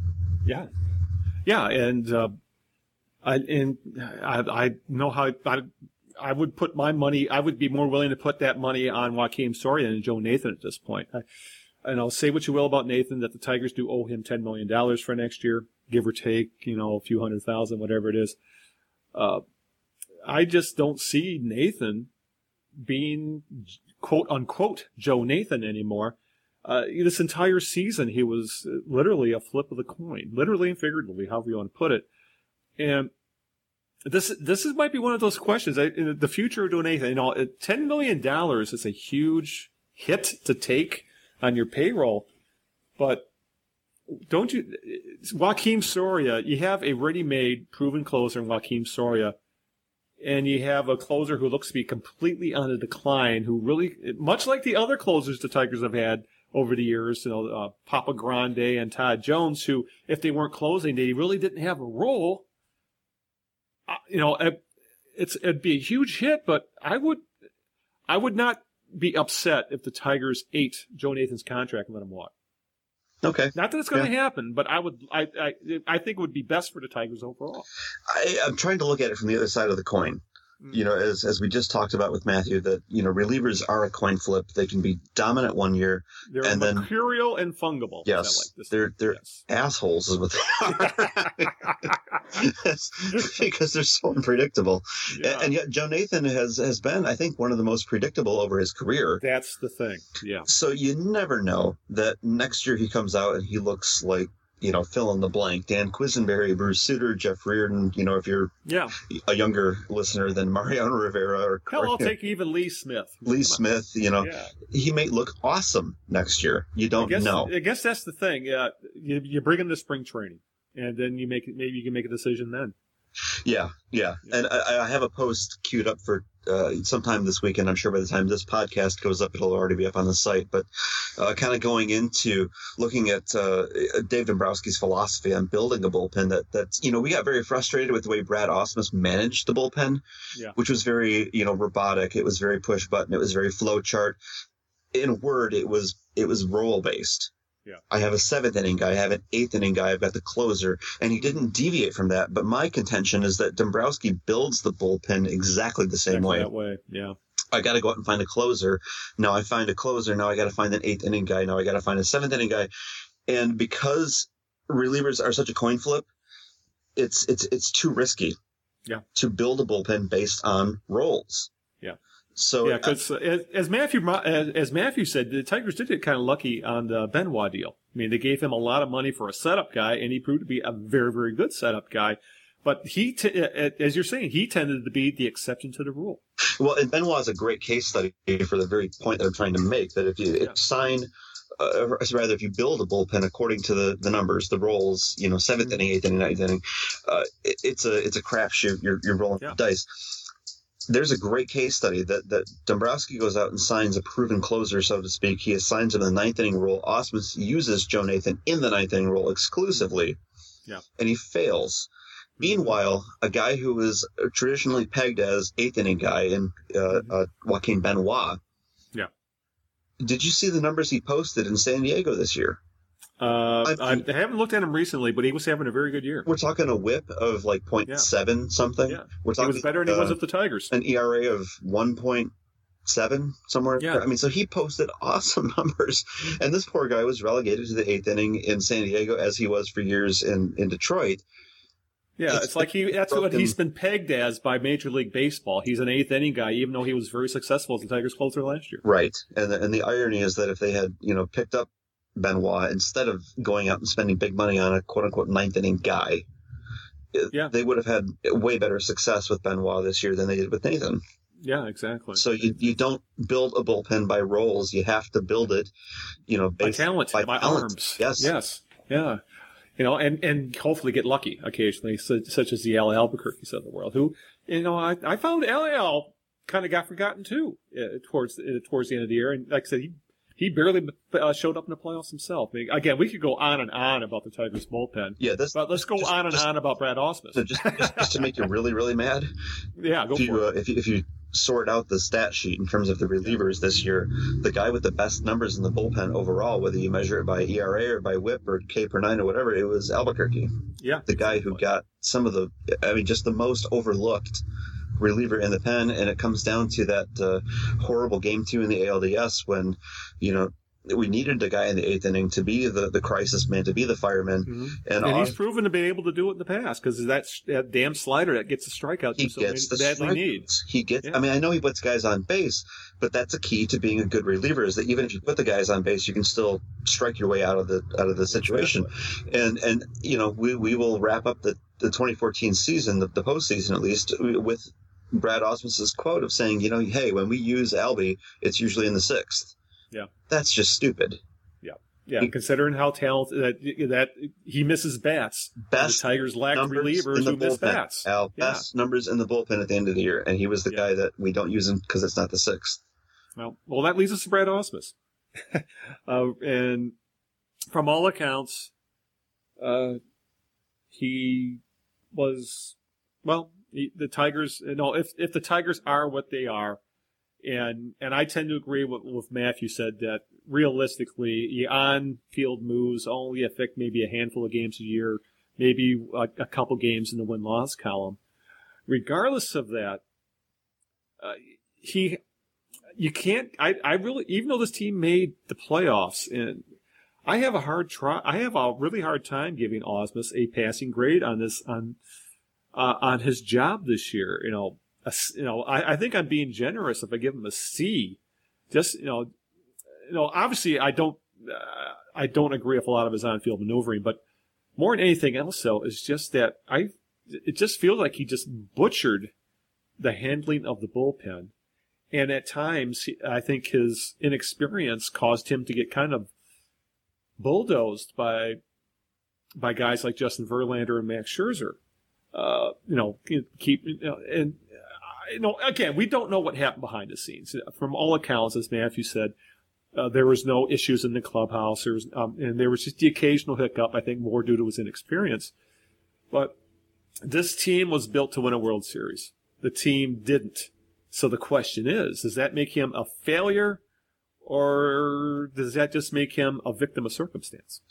S1: Yeah. Yeah. And, uh, I, and I, I know how I, I would put my money, I would be more willing to put that money on Joakim Soria than Joe Nathan at this point. I, and I'll say what you will about Nathan that the Tigers do owe him $10 million for next year give or take, you know, a few hundred thousand, whatever it is. Uh, I just don't see Nathan being quote unquote Joe Nathan anymore. Uh, this entire season, he was literally a flip of the coin, literally and figuratively, however you want to put it. And this this is might be one of those questions. I, the future of doing anything, you know, ten million dollars is a huge hit to take on your payroll, but don't you, Joakim Soria, you have a ready-made, proven closer in Joakim Soria, and you have a closer who looks to be completely on a decline, who really, much like the other closers the Tigers have had over the years, you know, uh, Papa Grande and Todd Jones, who, if they weren't closing, they really didn't have a role. Uh, you know, it's it'd be a huge hit, but I would, I would not be upset if the Tigers ate Joe Nathan's contract and let him walk.
S2: Okay.
S1: Not that it's going to yeah. happen, but I would, I, I, I think it would be best for the Tigers overall.
S2: I, I'm trying to look at it from the other side of the coin. You know, as as we just talked about with Matthew, that you know relievers are a coin flip. They can be dominant one year,
S1: They're
S2: and then-
S1: mercurial and fungible.
S2: Yes,
S1: like
S2: they're- they're-
S1: Yes.
S2: assholes is what they are, because they're so unpredictable.
S1: Yeah.
S2: And, and yet, Joe Nathan has has been, I think, one of the most predictable over his career.
S1: That's the thing. Yeah.
S2: So you never know that next year he comes out and he looks like you know fill in the blank. Dan Quisenberry, Bruce Sutter, Jeff Reardon. You know, if you're
S1: Yeah.
S2: a younger listener than Mariano Rivera or,
S1: Hell,
S2: or
S1: I'll take even Lee Smith.
S2: Lee Smith, you know,
S1: Yeah.
S2: he may look awesome next year. You don't
S1: guess,
S2: know.
S1: I guess that's the thing. Yeah, you, you bring him to spring training, and then you make. Maybe you can make a decision then.
S2: Yeah, yeah. And I, I have a post queued up for uh, sometime this weekend. I'm sure by the time this podcast goes up, it'll already be up on the site. But uh, kind of going into looking at uh, Dave Dombrowski's philosophy on building a bullpen that that's you know we got very frustrated with the way Brad Ausmus managed the bullpen,
S1: Yeah.
S2: which was very you know robotic. It was very push button. It was very flow chart. In a word, it was it was role based.
S1: Yeah.
S2: I have a seventh inning guy, I have an eighth inning guy, I've got the closer, and he didn't deviate from that. But my contention is that Dombrowski builds the bullpen exactly the same
S1: Exactly
S2: way.
S1: That way. Yeah.
S2: I got to go out and find a closer. Now I find a closer. Now I got to find an eighth inning guy. Now I got to find a seventh inning guy. And because relievers are such a coin flip, it's it's it's too risky.
S1: Yeah.
S2: To build a bullpen based on roles.
S1: Yeah.
S2: So
S1: Yeah, because as, as Matthew as, as Matthew said, the Tigers did get kind of lucky on the Benoit deal. I mean, they gave him a lot of money for a setup guy, and he proved to be a very, very good setup guy. But he, t- uh, as you're saying, he tended to be the exception to the rule.
S2: Well, and Benoit is a great case study for the very point I'm trying to make. That if you
S1: Yeah.
S2: if sign, uh, or rather, if you build a bullpen according to the, the numbers, the roles, you know, 7th
S1: Mhm.
S2: inning, eighth inning, ninth inning, uh, it, it's a it's a crapshoot. You're you're rolling
S1: Yeah.
S2: the dice. There's a great case study that that Dombrowski goes out and signs a proven closer, so to speak. He assigns him the ninth inning role. Ausmus uses Joe Nathan in the ninth inning role exclusively.
S1: Yeah.
S2: And he fails. Meanwhile, a guy who was traditionally pegged as eighth inning guy in uh, uh, Joaquin Benoit.
S1: Yeah.
S2: Did you see the numbers he posted in San Diego this year?
S1: Uh, I,
S2: I-
S1: I haven't looked at him recently, but he was having a very good year.
S2: We're talking a whip of like 0.7 something.
S1: Yeah.
S2: We're
S1: He was better than he was
S2: uh,
S1: with the Tigers.
S2: an ERA of 1.7 somewhere.
S1: Yeah.
S2: I mean, so he posted awesome numbers, and this poor guy was relegated to the eighth inning in San Diego as he was for years in in Detroit.
S1: Yeah,
S2: it's
S1: it's like he—that's what he's been pegged as by Major League Baseball. He's an eighth inning guy, even though he was very successful as the Tigers closer last year.
S2: Right. And the, and the irony is that if they had, you know, picked up Benoit instead of going out and spending big money on a quote unquote ninth inning guy,
S1: Yeah.
S2: they would have had way better success with Benoit this year than they did with Nathan.
S1: Yeah, exactly.
S2: So you, you don't build a bullpen by roles. You have to build it, you know,
S1: by talent, by,
S2: by talent.
S1: arms.
S2: Yes.
S1: yes, yeah. You know, and and hopefully get lucky occasionally, such, such as the Al Albuquerque's of the world, who you know I, I found Al kind of got forgotten too uh, towards uh, towards the end of the year, and like I said, he he barely uh, showed up in the playoffs himself. I mean, again, we could go on and on about the Tigers bullpen,
S2: Yeah, this
S1: but let's go
S2: Just-
S1: on and
S2: just-
S1: on about Brad Ausmus.
S2: so just, just to make you really really mad.
S1: yeah, go
S2: If
S1: for
S2: you,
S1: it.
S2: uh, if you if you sort out the stat sheet in terms of the relievers this year, the guy with the best numbers in the bullpen overall, whether you measure it by ERA or by WHIP or K per nine or whatever, it was Albuquerque.
S1: Yeah,
S2: the guy who got some of the, I mean, just the most overlooked reliever in the pen. And it comes down to that uh, horrible game two in the ALDS when, you know, we needed a guy in the eighth inning to be the, the crisis man, to be the fireman.
S1: Mhm.
S2: And,
S1: and he's proven to be able to do it in the past because that, that damn slider that gets a strikeout
S2: he
S1: so
S2: gets the
S1: badly needs.
S2: He gets.
S1: Yeah.
S2: I mean, I know he puts guys on base, but that's a key to being a good reliever. Is that even if you put the guys on base, you can still strike your way out of the out of the situation. And and you know, we we will wrap up the the 2014 season, the, the postseason at least, with Brad Ausmus's quote of saying, you know, hey, when we use Albie, it's usually in the sixth.
S1: Yeah.
S2: That's just stupid.
S1: Yeah,
S2: He-
S1: considering how talented that that he misses bats.
S2: Best
S1: the Tigers lack relievers
S2: in the
S1: miss
S2: bullpen.
S1: bats.
S2: Al,
S1: Yeah.
S2: best numbers in the bullpen at the end of the year, and he was the
S1: Yeah.
S2: guy that we don't use him because it's not the sixth.
S1: Well, well, that leads us to Brad Ausmus, uh, and from all accounts, uh, he was well. He, the Tigers, know, if if the Tigers are what they are, and and I tend to agree with with Matthew said that realistically, the on field moves only affect maybe a handful of games a year, maybe a, a couple games in the win loss column. Regardless of that, uh, he, you can't. I, I really, even though this team made the playoffs, and I have a hard try. I have a really hard time giving Ausmus a passing grade on this on uh, on his job this year. You know, a, you know, I, I think I'm being generous if I give him a C. Just you know, you know, obviously I don't. Uh, I don't agree with a lot of his on-field maneuvering, but more than anything else, though, is just that I. It just feels like he just butchered the handling of the bullpen, and at times I think his inexperience caused him to get kind of bulldozed by by guys like Justin Verlander and Max Scherzer. Uh, you know, keep you know, and uh, you know, again, we don't know what happened behind the scenes. From all accounts, as Matthew said, uh, there was no issues in the clubhouse. There was, um, and there was just the occasional hiccup. I think more due to his inexperience. But this team was built to win a World Series. The team didn't. So the question is, does that make him a failure or does that just make him a victim of circumstance?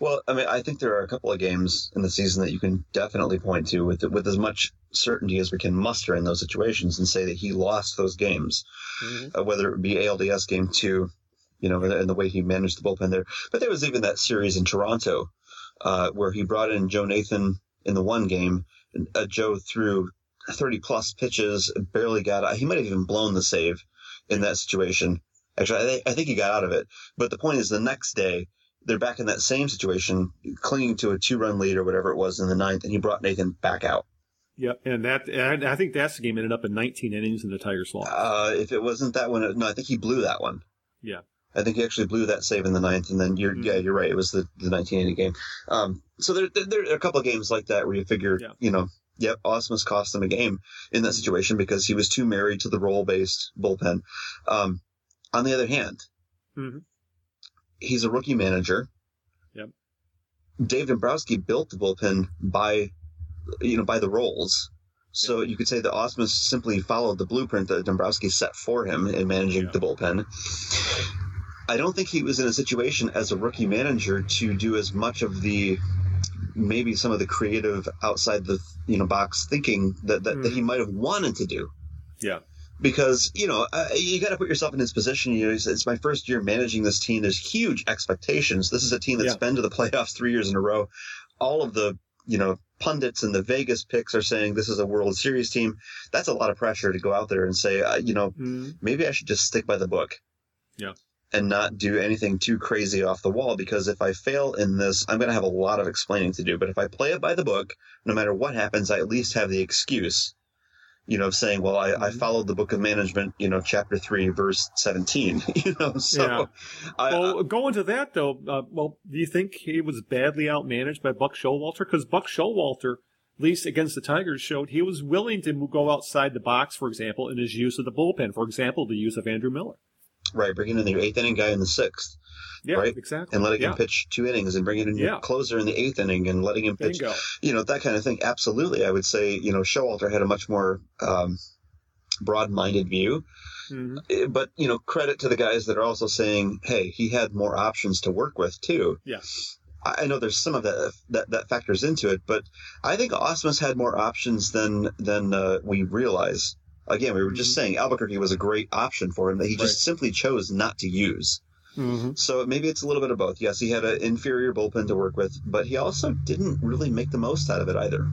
S2: Well, I mean, I think there are a couple of games in the season that you can definitely point to with with as much certainty as we can muster in those situations and say that he lost those games, mm-hmm. uh, whether it be ALDS game two, you know, and the way he managed the bullpen there. But there was even that series in Toronto uh, where he brought in Joe Nathan in the one game. And, uh, Joe threw 30 plus pitches, barely got. He might have even blown the save in that situation Actually, I, th- I think he got out of it. But the point is, the next day, they're back in that same situation, clinging to a two run lead or whatever it was in the ninth, and he brought Nathan back out.
S1: Yeah, and that and I think that's the game ended up in 19 innings and the Tigers lost.
S2: Uh, if it wasn't that one, no, I think he blew that one.
S1: Yeah,
S2: I think he actually blew that save in the ninth, and then you're mm-hmm. yeah, you're right. It was the the 19 inning game. Um, so there, there, there are a couple of games like that where you figure, yeah. you know, yep, Ausmus cost him a game in that situation because he was too married to the role based bullpen. Um, on the other hand, mm-hmm. he's a rookie manager.
S1: Yep.
S2: Dave Dombrowski built the bullpen by, you know, by the roles. So yep. you could say that Ausmus simply followed the blueprint that Dombrowski set for him in managing the bullpen. I don't think he was in a situation as a rookie manager to do as much of the maybe some of the creative outside the you know box thinking that that, mm. that he mm-hmm. might have wanted to do.
S1: Yeah
S2: because you know uh, you got to put yourself in his position. You know, it's, it's, my first year managing this team. There's huge expectations. This is a team that's yeah. been to the playoffs three years in a row. All of the you know pundits and the Vegas picks are saying this is a World Series team. That's a lot of pressure to go out there and say, uh, you know, mm. maybe I should just stick by the book.
S1: Yeah.
S2: And not do anything too crazy off the wall because if I fail in this, I'm going to have a lot of explaining to do. But if I play it by the book, no matter what happens, I at least have the excuse you know, saying, well, I, I mm-hmm. followed the book of management, you know, chapter three, verse 17, you know, so. Yeah.
S1: I, well, going to that though, uh, well, do you think he was badly outmanaged by Buck Showalter? Because Buck Showalter, at least against the Tigers, showed he was willing to go outside the box, for example, in his use of the bullpen. For example, the use of Andrew Miller.
S2: Right, bringing in the eighth inning guy in the sixth.
S1: Yeah,
S2: right?
S1: exactly.
S2: And letting
S1: yeah.
S2: him pitch two innings and bringing in yeah. your closer in the eighth inning and letting him pitch,
S1: Bingo.
S2: you know, that kind of thing. Absolutely. I would say, you know, Showalter had a much more um, broad minded view. Mm-hmm. Eh, but, you know, credit to the guys that are also saying, hey, he had more options to work with, too.
S1: Yeah.
S2: I know there's some of that that, that factors into it, but I think Ausmus had more options than than uh, we realize. Again, we were just mm-hmm. saying Albuquerque was a great option for him that he just right. simply chose not to use. Mm-hmm. So maybe it's a little bit of both. Yes, he had an inferior bullpen to work with, but he also didn't really make the most out of it either.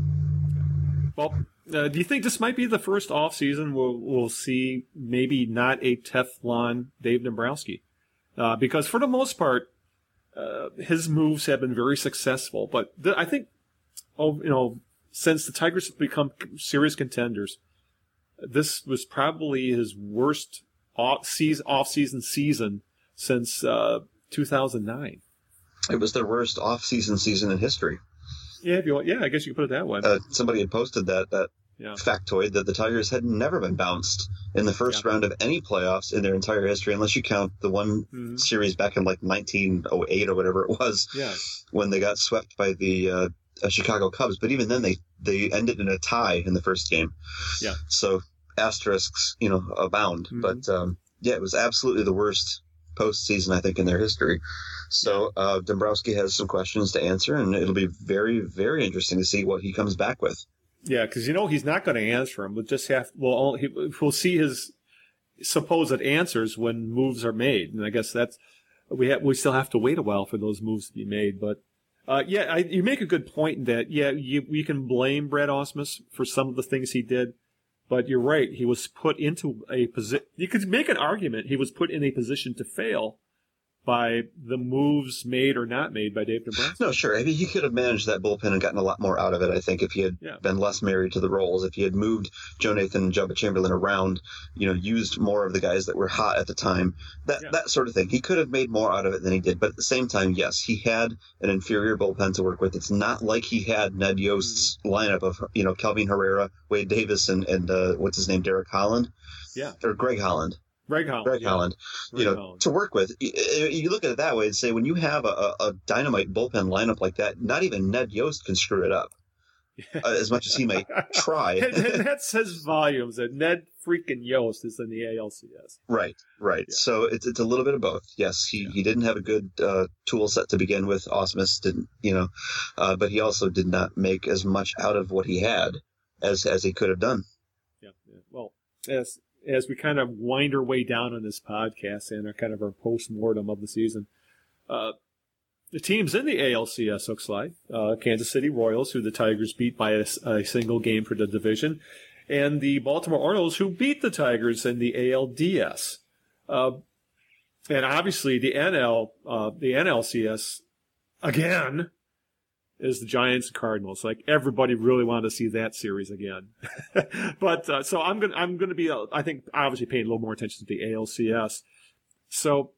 S1: Well, uh, do you think this might be the first off season we'll, we'll see maybe not a Teflon Dave Dombrowski? Uh, because for the most part, uh, his moves have been very successful. But I think, oh, you know, since the Tigers have become serious contenders, this was probably his worst off season, off season season since uh, 2009.
S2: It was their worst off season season in history.
S1: Yeah, if you want, yeah, I guess you could put it that way.
S2: Uh, somebody had posted that that yeah. factoid that the Tigers had never been bounced in the first yeah. round of any playoffs in their entire history, unless you count the one mm-hmm. series back in like 1908 or whatever it was,
S1: yeah.
S2: when they got swept by the uh, uh, Chicago Cubs. But even then, they they ended in a tie in the first game.
S1: Yeah.
S2: So asterisks, you know, abound. Mm-hmm. But um, yeah, it was absolutely the worst postseason, I think, in their history. So uh, Dombrowski has some questions to answer, and it'll be very, very interesting to see what he comes back with.
S1: Yeah, because you know he's not going to answer them. We'll just have we'll he, we'll see his supposed answers when moves are made, and I guess that's we have we still have to wait a while for those moves to be made. But uh, yeah, I, you make a good point in that yeah, you we can blame Brad Ausmus for some of the things he did, but you're right. He was put into a position. You could make an argument he was put in a position to fail by the moves made or not made by Dave Dombrowski.
S2: No, sure. I mean, he could have managed that bullpen and gotten a lot more out of it. I think if he had
S1: Yeah.
S2: been less married to the roles, if he had moved Joe Nathan and Joba Chamberlain around, you know, used more of the guys that were hot at the time, that
S1: Yeah.
S2: that sort of thing. He could have made more out of it than he did. But at the same time, yes, he had an inferior bullpen to work with. It's not like he had Ned Yost's
S1: Mm-hmm.
S2: lineup of you know Kelvin Herrera, Wade Davis, and and uh, what's his name, Derek Holland,
S1: Yeah,
S2: or Greg Holland.
S1: Greg Holland.
S2: Greg
S1: yeah.
S2: Holland,
S1: Greg
S2: you know,
S1: Holland.
S2: to work with. You look at it that way and say, when you have a, a dynamite bullpen lineup like that, not even Ned Yost can screw it up. Uh, as much as he may try.
S1: and, and that says volumes that Ned freaking Yost is in the ALCS.
S2: right, right.
S1: Yeah.
S2: So it's it's a little bit of both. Yes, he,
S1: Yeah.
S2: he didn't have a good uh, tool set to begin with. Ausmus didn't, you know, uh, but he also did not make as much out of what he had as as he could have done.
S1: Yeah, yeah. Well, as as we kind of wind our way down on this podcast and our kind of our post mortem of the season, uh, the teams in the ALCS looks like uh, Kansas City Royals, who the Tigers beat by a single game for the division, and the Baltimore Orioles, who beat the Tigers in the ALDS. Uh, and obviously, the NL, uh, the NLCS, again, is the Giants and Cardinals. Like everybody really wanted to see that series again. but uh, so I'm gonna I'm gonna be uh, I think obviously paying a little more attention to the ALCS. So,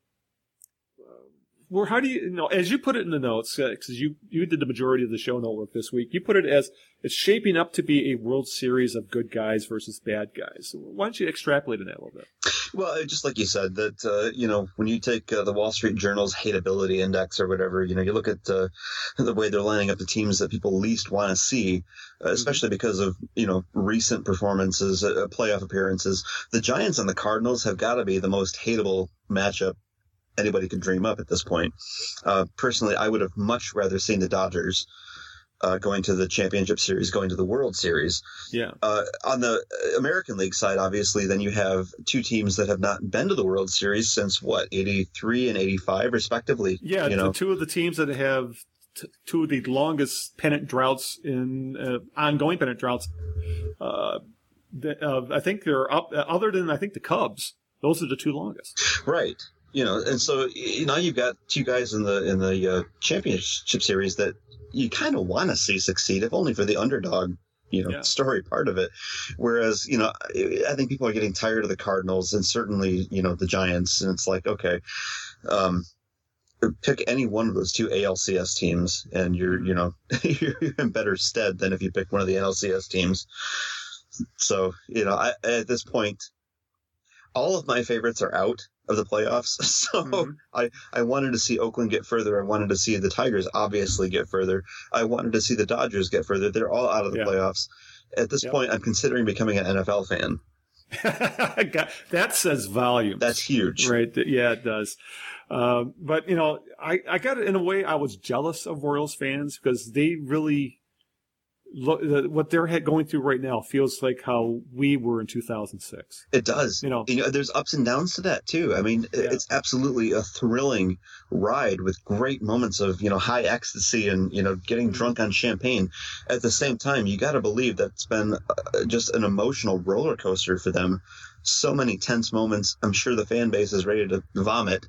S1: uh, how do you, you know as you put it in the notes because you you did the majority of the show note work this week. You put it as it's shaping up to be a World Series of good guys versus bad guys. Why don't you extrapolate on that a little bit?
S2: Well, just like you said, that uh, you know, when you take uh, the Wall Street Journal's hateability index or whatever, you know, you look at uh, the way they're lining up the teams that people least want to see, uh, especially because of you know recent performances, uh, playoff appearances. The Giants and the Cardinals have got to be the most hateable matchup anybody could dream up at this point. Uh, personally, I would have much rather seen the Dodgers. Uh, going to the championship series, going to the World Series,
S1: Yeah,
S2: uh, on the American League side, obviously, then you have two teams that have not been to the World Series since what, 83 and 85, respectively.
S1: yeah.
S2: You
S1: the
S2: know,
S1: two of the teams that have t- two of the longest pennant droughts in uh, ongoing pennant droughts. Uh, the, uh, I think they're up. Uh, other than I think the Cubs, those are the two longest.
S2: right. You know, and so you know you've got two guys in the in the uh, championship series that you kind of want to see succeed, if only for the underdog, you know,
S1: Yeah.
S2: story part of it. Whereas, you know, I think people are getting tired of the Cardinals and certainly, you know, the Giants, and it's like, okay, um, pick any one of those two ALCS teams, and you're, you know, you're in better stead than if you pick one of the NLCS teams. So, you know, I, at this point, all of my favorites are out of the playoffs. So
S1: Mhm.
S2: I, I wanted to see Oakland get further. I wanted to see the Tigers obviously get further. I wanted to see the Dodgers get further. They're all out of the
S1: Yeah.
S2: playoffs. At this
S1: Yep.
S2: point, I'm considering becoming an NFL fan.
S1: God, that says volume.
S2: That's huge.
S1: right. Yeah, it does. Um, but you know, I, I got in a way I was jealous of Royals fans because they really look the, what they're going through right now feels like how we were in 2006.
S2: It does.
S1: You know.
S2: you know there's ups and downs to that too. I mean,
S1: Yeah.
S2: it's absolutely a thrilling ride with great moments of, you know, high ecstasy and, you know, getting drunk on champagne. At the same time, you got to believe that's been uh, just an emotional roller coaster for them. So many tense moments. I'm sure the fan base is ready to vomit,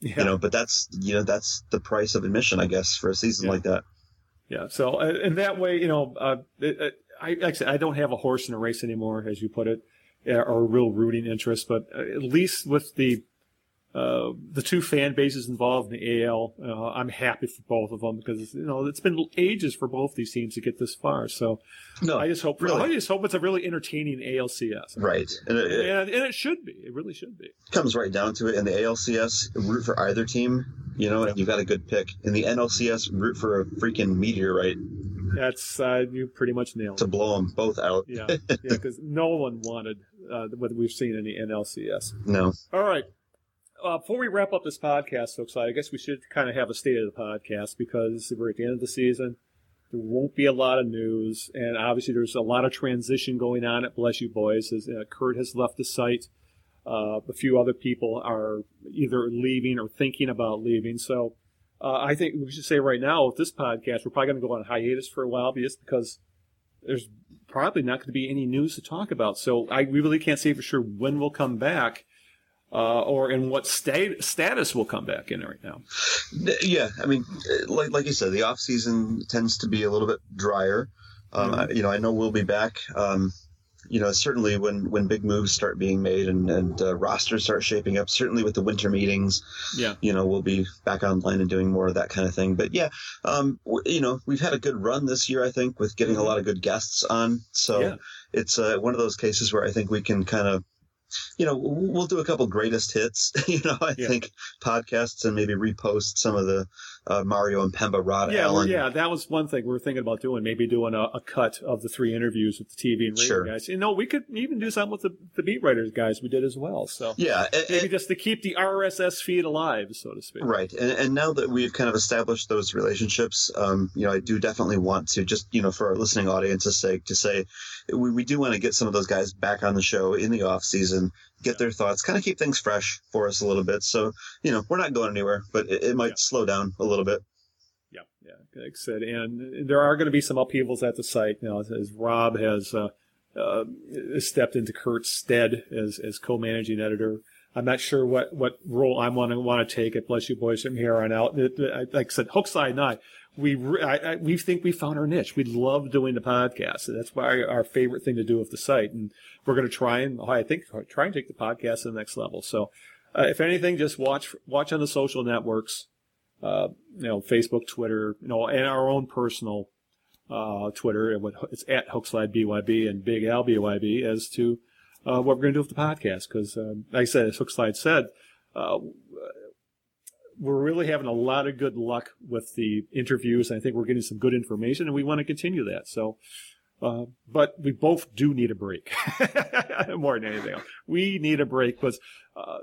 S1: Yeah.
S2: you know, but that's, you know, that's the price of admission, I guess, for a season
S1: Yeah.
S2: like that.
S1: Yeah. So, uh, in that way, you know, uh, I actually I don't have a horse in a race anymore, as you put it, uh, or a real rooting interest. But uh, at least with the uh, the two fan bases involved in the AL, uh, I'm happy for both of them because you know it's been ages for both these teams to get this far. So
S2: No,
S1: I just hope
S2: really.
S1: I just hope it's a really entertaining ALCS.
S2: right. And it,
S1: And, and it should be. It really should be.
S2: comes right down to it. In the ALCS, root for either team, you know, and you've got a good pick. In the NLCS, root for a freaking meteorite
S1: That's uh, you pretty much nailed
S2: to
S1: it.
S2: blow them both out.
S1: Yeah, yeah, because no one wanted uh, what we've seen in the NLCS.
S2: No.
S1: All right. Uh, before we wrap up this podcast, folks, I guess we should kind of have a state of the podcast because we're at the end of the season. There won't be a lot of news, and obviously there's a lot of transition going on at Bless You Boys. As uh, Kurt has left the site, uh, a few other people are either leaving or thinking about leaving. So uh, I think we should say right now with this podcast, we're probably going to go on hiatus for a while, just because there's probably not going to be any news to talk about. So I we really can't say for sure when we'll come back. Uh, or in what state status we'll come back in right now.
S2: Yeah, I mean, like like you said, the off season tends to be a little bit drier. Um, mm-hmm. I, you know, I know we'll be back. Um, you know, certainly when, when big moves start being made and, and uh, rosters start shaping up, certainly with the winter meetings,
S1: yeah,
S2: you know, we'll be back online and doing more of that kind of thing. But yeah, um, w- you know, we've had a good run this year, I think, with getting mm-hmm. a lot of good guests on. So yeah. it's uh, one of those cases where I think we can kind of you know, we'll do a couple greatest hits, you know, I yeah. think podcasts and maybe repost some of the uh, Mario Impemba Rod
S1: yeah,
S2: Allen.
S1: Yeah, that was one thing we were thinking about doing, maybe doing a, a cut of the three interviews with the TV and radio sure. guys. You know, we could even do something with the, the beat writers guys we did as well. So
S2: yeah,
S1: and, maybe and, just to keep the RSS feed alive, so to speak.
S2: Right. And, and now that we've kind of established those relationships, um, you know, I do definitely want to just, you know, for our listening audience's sake to say we, we do want to get some of those guys back on the show in the off season get their thoughts, kind of keep things fresh for us a little bit. So, you know, we're not going anywhere, but it, it might yeah. slow down a little bit.
S1: Yeah, yeah, like I said, and there are going to be some upheavals at the site. You know, as Rob has uh, uh, stepped into Kurt's stead as as co-managing editor. I'm not sure what, what role I want to want to take at Bless You Boys from here on out. Like I said, Hookslide and I, we I, I, we think we found our niche. We love doing the podcast. That's why our favorite thing to do with the site, and we're going to try and I think try and take the podcast to the next level. So, uh, if anything, just watch watch on the social networks, uh, you know, Facebook, Twitter, you know, and our own personal uh, Twitter. It's at Hookslide BYB and Big Al BYB as to uh, what we're going to do with the podcast. Because, uh, like I said, as Hookslide said, uh, we're really having a lot of good luck with the interviews. I think we're getting some good information, and we want to continue that. So, uh, but we both do need a break more than anything else. We need a break because, uh,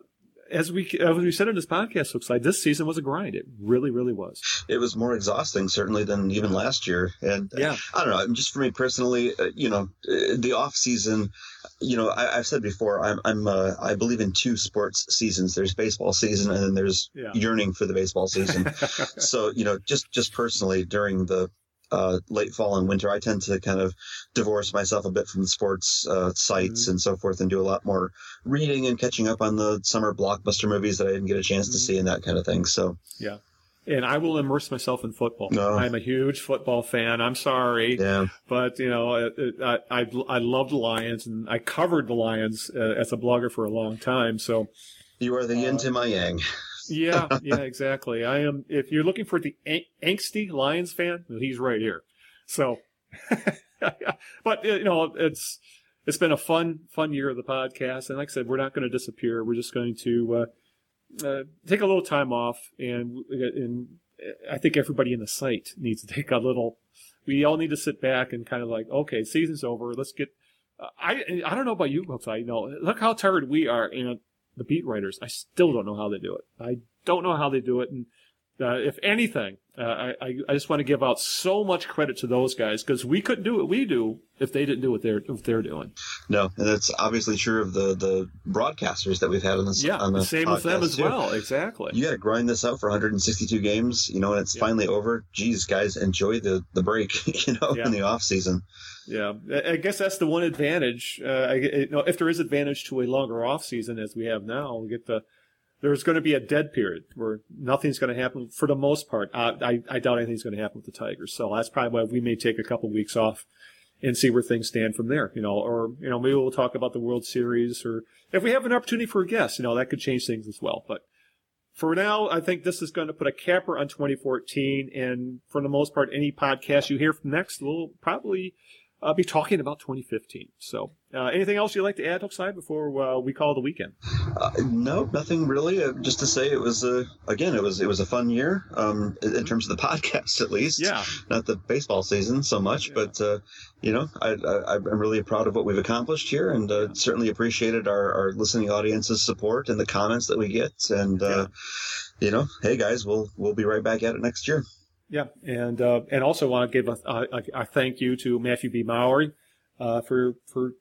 S1: as we as we said in this podcast, looks like this season was a grind. It really, really was.
S2: It was more exhausting, certainly, than even last year. And
S1: yeah,
S2: I don't know. Just for me personally, uh, you know, uh, the off season you know, I, have said before, I'm, I'm, uh, I believe in two sports seasons. There's baseball season, and then there's yeah. yearning for the baseball season. so, you know, just, just personally during the uh, late fall and winter, I tend to kind of divorce myself a bit from the sports uh, sites mm-hmm. and so forth, and do a lot more reading and catching up on the summer blockbuster movies that I didn't get a chance mm-hmm. to see and that kind of thing. So,
S1: yeah and I will immerse myself in football.
S2: No.
S1: I'm a huge football fan. I'm sorry,
S2: yeah.
S1: but you know, I I, I love the Lions, and I covered the Lions uh, as a blogger for a long time. So
S2: you are the yin uh, to my yang.
S1: yeah, yeah, exactly. I am. If you're looking for the ang- angsty Lions fan, he's right here. So, but you know, it's it's been a fun fun year of the podcast, and like I said, we're not going to disappear. We're just going to. Uh, uh, take a little time off, and and I think everybody in the site needs to take a little. We all need to sit back and kind of like, okay, season's over. Let's get. Uh, I I don't know about you folks. I know. Look how tired we are, and the beat writers. I still don't know how they do it. I don't know how they do it, and uh, if anything, uh, I, I just want to give out so much credit to those guys because we couldn't do what we do if they didn't do what they're what they're doing.
S2: No, and that's obviously true of the the broadcasters that we've had on this.
S1: Yeah,
S2: on the
S1: same with them as too. well. Exactly.
S2: You got to grind this out for 162 games, you know, and it's yeah. finally over. Geez, guys, enjoy the the break, you know, yeah. in the off season.
S1: Yeah, I guess that's the one advantage. Uh, I, you know, if there is advantage to a longer off season as we have now, we get the there's going to be a dead period where nothing's going to happen for the most part. Uh, I, I doubt anything's going to happen with the Tigers. So that's probably why we may take a couple weeks off and see where things stand from there, you know, or, you know, maybe we'll talk about the World Series or if we have an opportunity for a guest, you know, that could change things as well. But for now, I think this is going to put a capper on 2014. And for the most part, any podcast you hear from next will probably uh, be talking about 2015. So, uh, anything else you'd like to add, Hookslide, before uh, we call the weekend?
S2: Uh, no, nothing really. Uh, just to say, it was again, it was it was a fun year um, in terms of the podcast, at least.
S1: Yeah.
S2: Not the baseball season so much, yeah. but uh, you know, I, I, am really proud of what we've accomplished here, and yeah. certainly appreciated our, our listening audience's support and the comments that we get. And yeah. you know, hey guys, we'll we'll be right back at it next year.
S1: Yeah, and uh, and also want to give a, a, a, thank you to Matthew B. Mowery uh, for for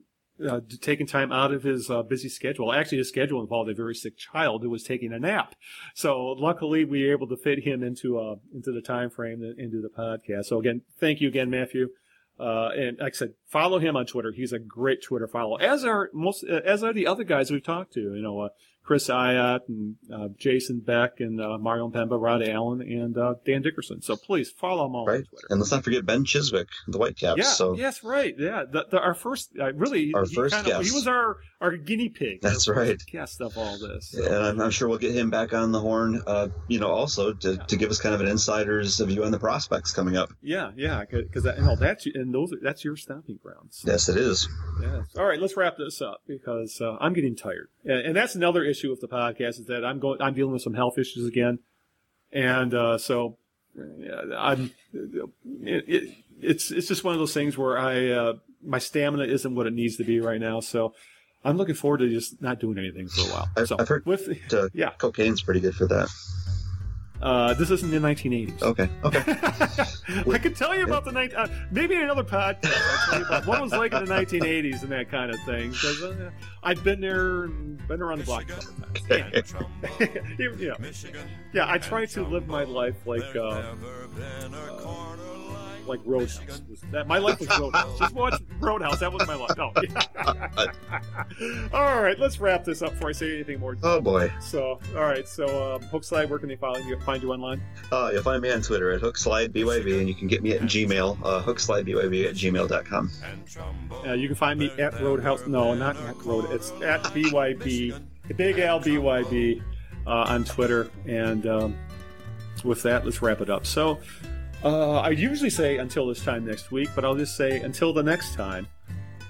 S1: uh, taking time out of his uh, busy schedule. Actually, his schedule involved a very sick child who was taking a nap. So luckily, we were able to fit him into uh, into the time frame into the podcast. So again, thank you again, Matthew. Uh, and like I said, follow him on Twitter. He's a great Twitter follow, as are most, as are the other guys we've talked to. You know, Chris Iott and uh, Jason Beck and uh, Mario Impemba, Rod Allen, and uh, Dan Dickerson. So please follow them all
S2: right.
S1: on Twitter.
S2: And let's not forget Ben Chiswick, the Whitecaps.
S1: Yeah,
S2: so.
S1: yes, right. Yeah, the, the, our first, uh, really,
S2: our first
S1: kinda,
S2: guest.
S1: He was our, our guinea pig.
S2: That's right.
S1: Guest of all this.
S2: So. And I'm, I'm, sure we'll get him back on the horn, uh, you know, also to, to give us kind of an insider's view on the prospects coming up.
S1: Yeah, yeah, because that, you know, that's and those that's your stomping grounds.
S2: Yes, it is.
S1: Yes. All right, let's wrap this up because uh, I'm getting tired, and, and that's another issue of the podcast is that I'm going, I'm dealing with some health issues again, and uh, so I'm. It, it, it's it's just one of those things where I uh, my stamina isn't what it needs to be right now, so. I'm looking forward to just not doing anything for a while.
S2: I've,
S1: so,
S2: I've heard
S1: with
S2: uh,
S1: yeah,
S2: cocaine's pretty good for that.
S1: Uh, this isn't the 1980s.
S2: Okay. Okay.
S1: I could tell you about the night. Uh, maybe in another podcast. I'll tell you about what was like in the 1980s and that kind of thing. Because uh, I've been there, and been around the block a couple times.
S2: Okay.
S1: you know, yeah, I try to live my life like. Uh, like Roadhouse. That my life was Roadhouse. Just watch Roadhouse. That was my life. No. all right, let's wrap this up before I say anything more.
S2: Oh boy.
S1: So, all right. So, um, Hookslide, where can they find you? Find you online?
S2: Uh, you'll find me on Twitter at HookslideBYB, and you can get me at Gmail, uh, HookslideBYB at gmail.com.
S1: Uh, you can find me at Roadhouse. No, not at Road. It's at BYB, Big Al BYB uh, on Twitter. And um, with that, let's wrap it up. So. Uh, I usually say until this time next week, but I'll just say until the next time.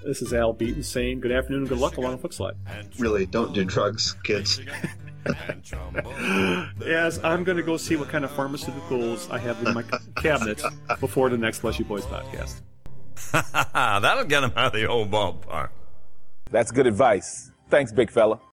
S1: This is Al Beaton saying good afternoon and good luck along the Hookslide.
S2: Really, don't do drugs, kids.
S1: yes, I'm going to go see what kind of pharmaceuticals I have in my cabinet before the next Bless You Boys podcast.
S4: That'll get him out of the old ballpark.
S5: That's good advice. Thanks, big fella.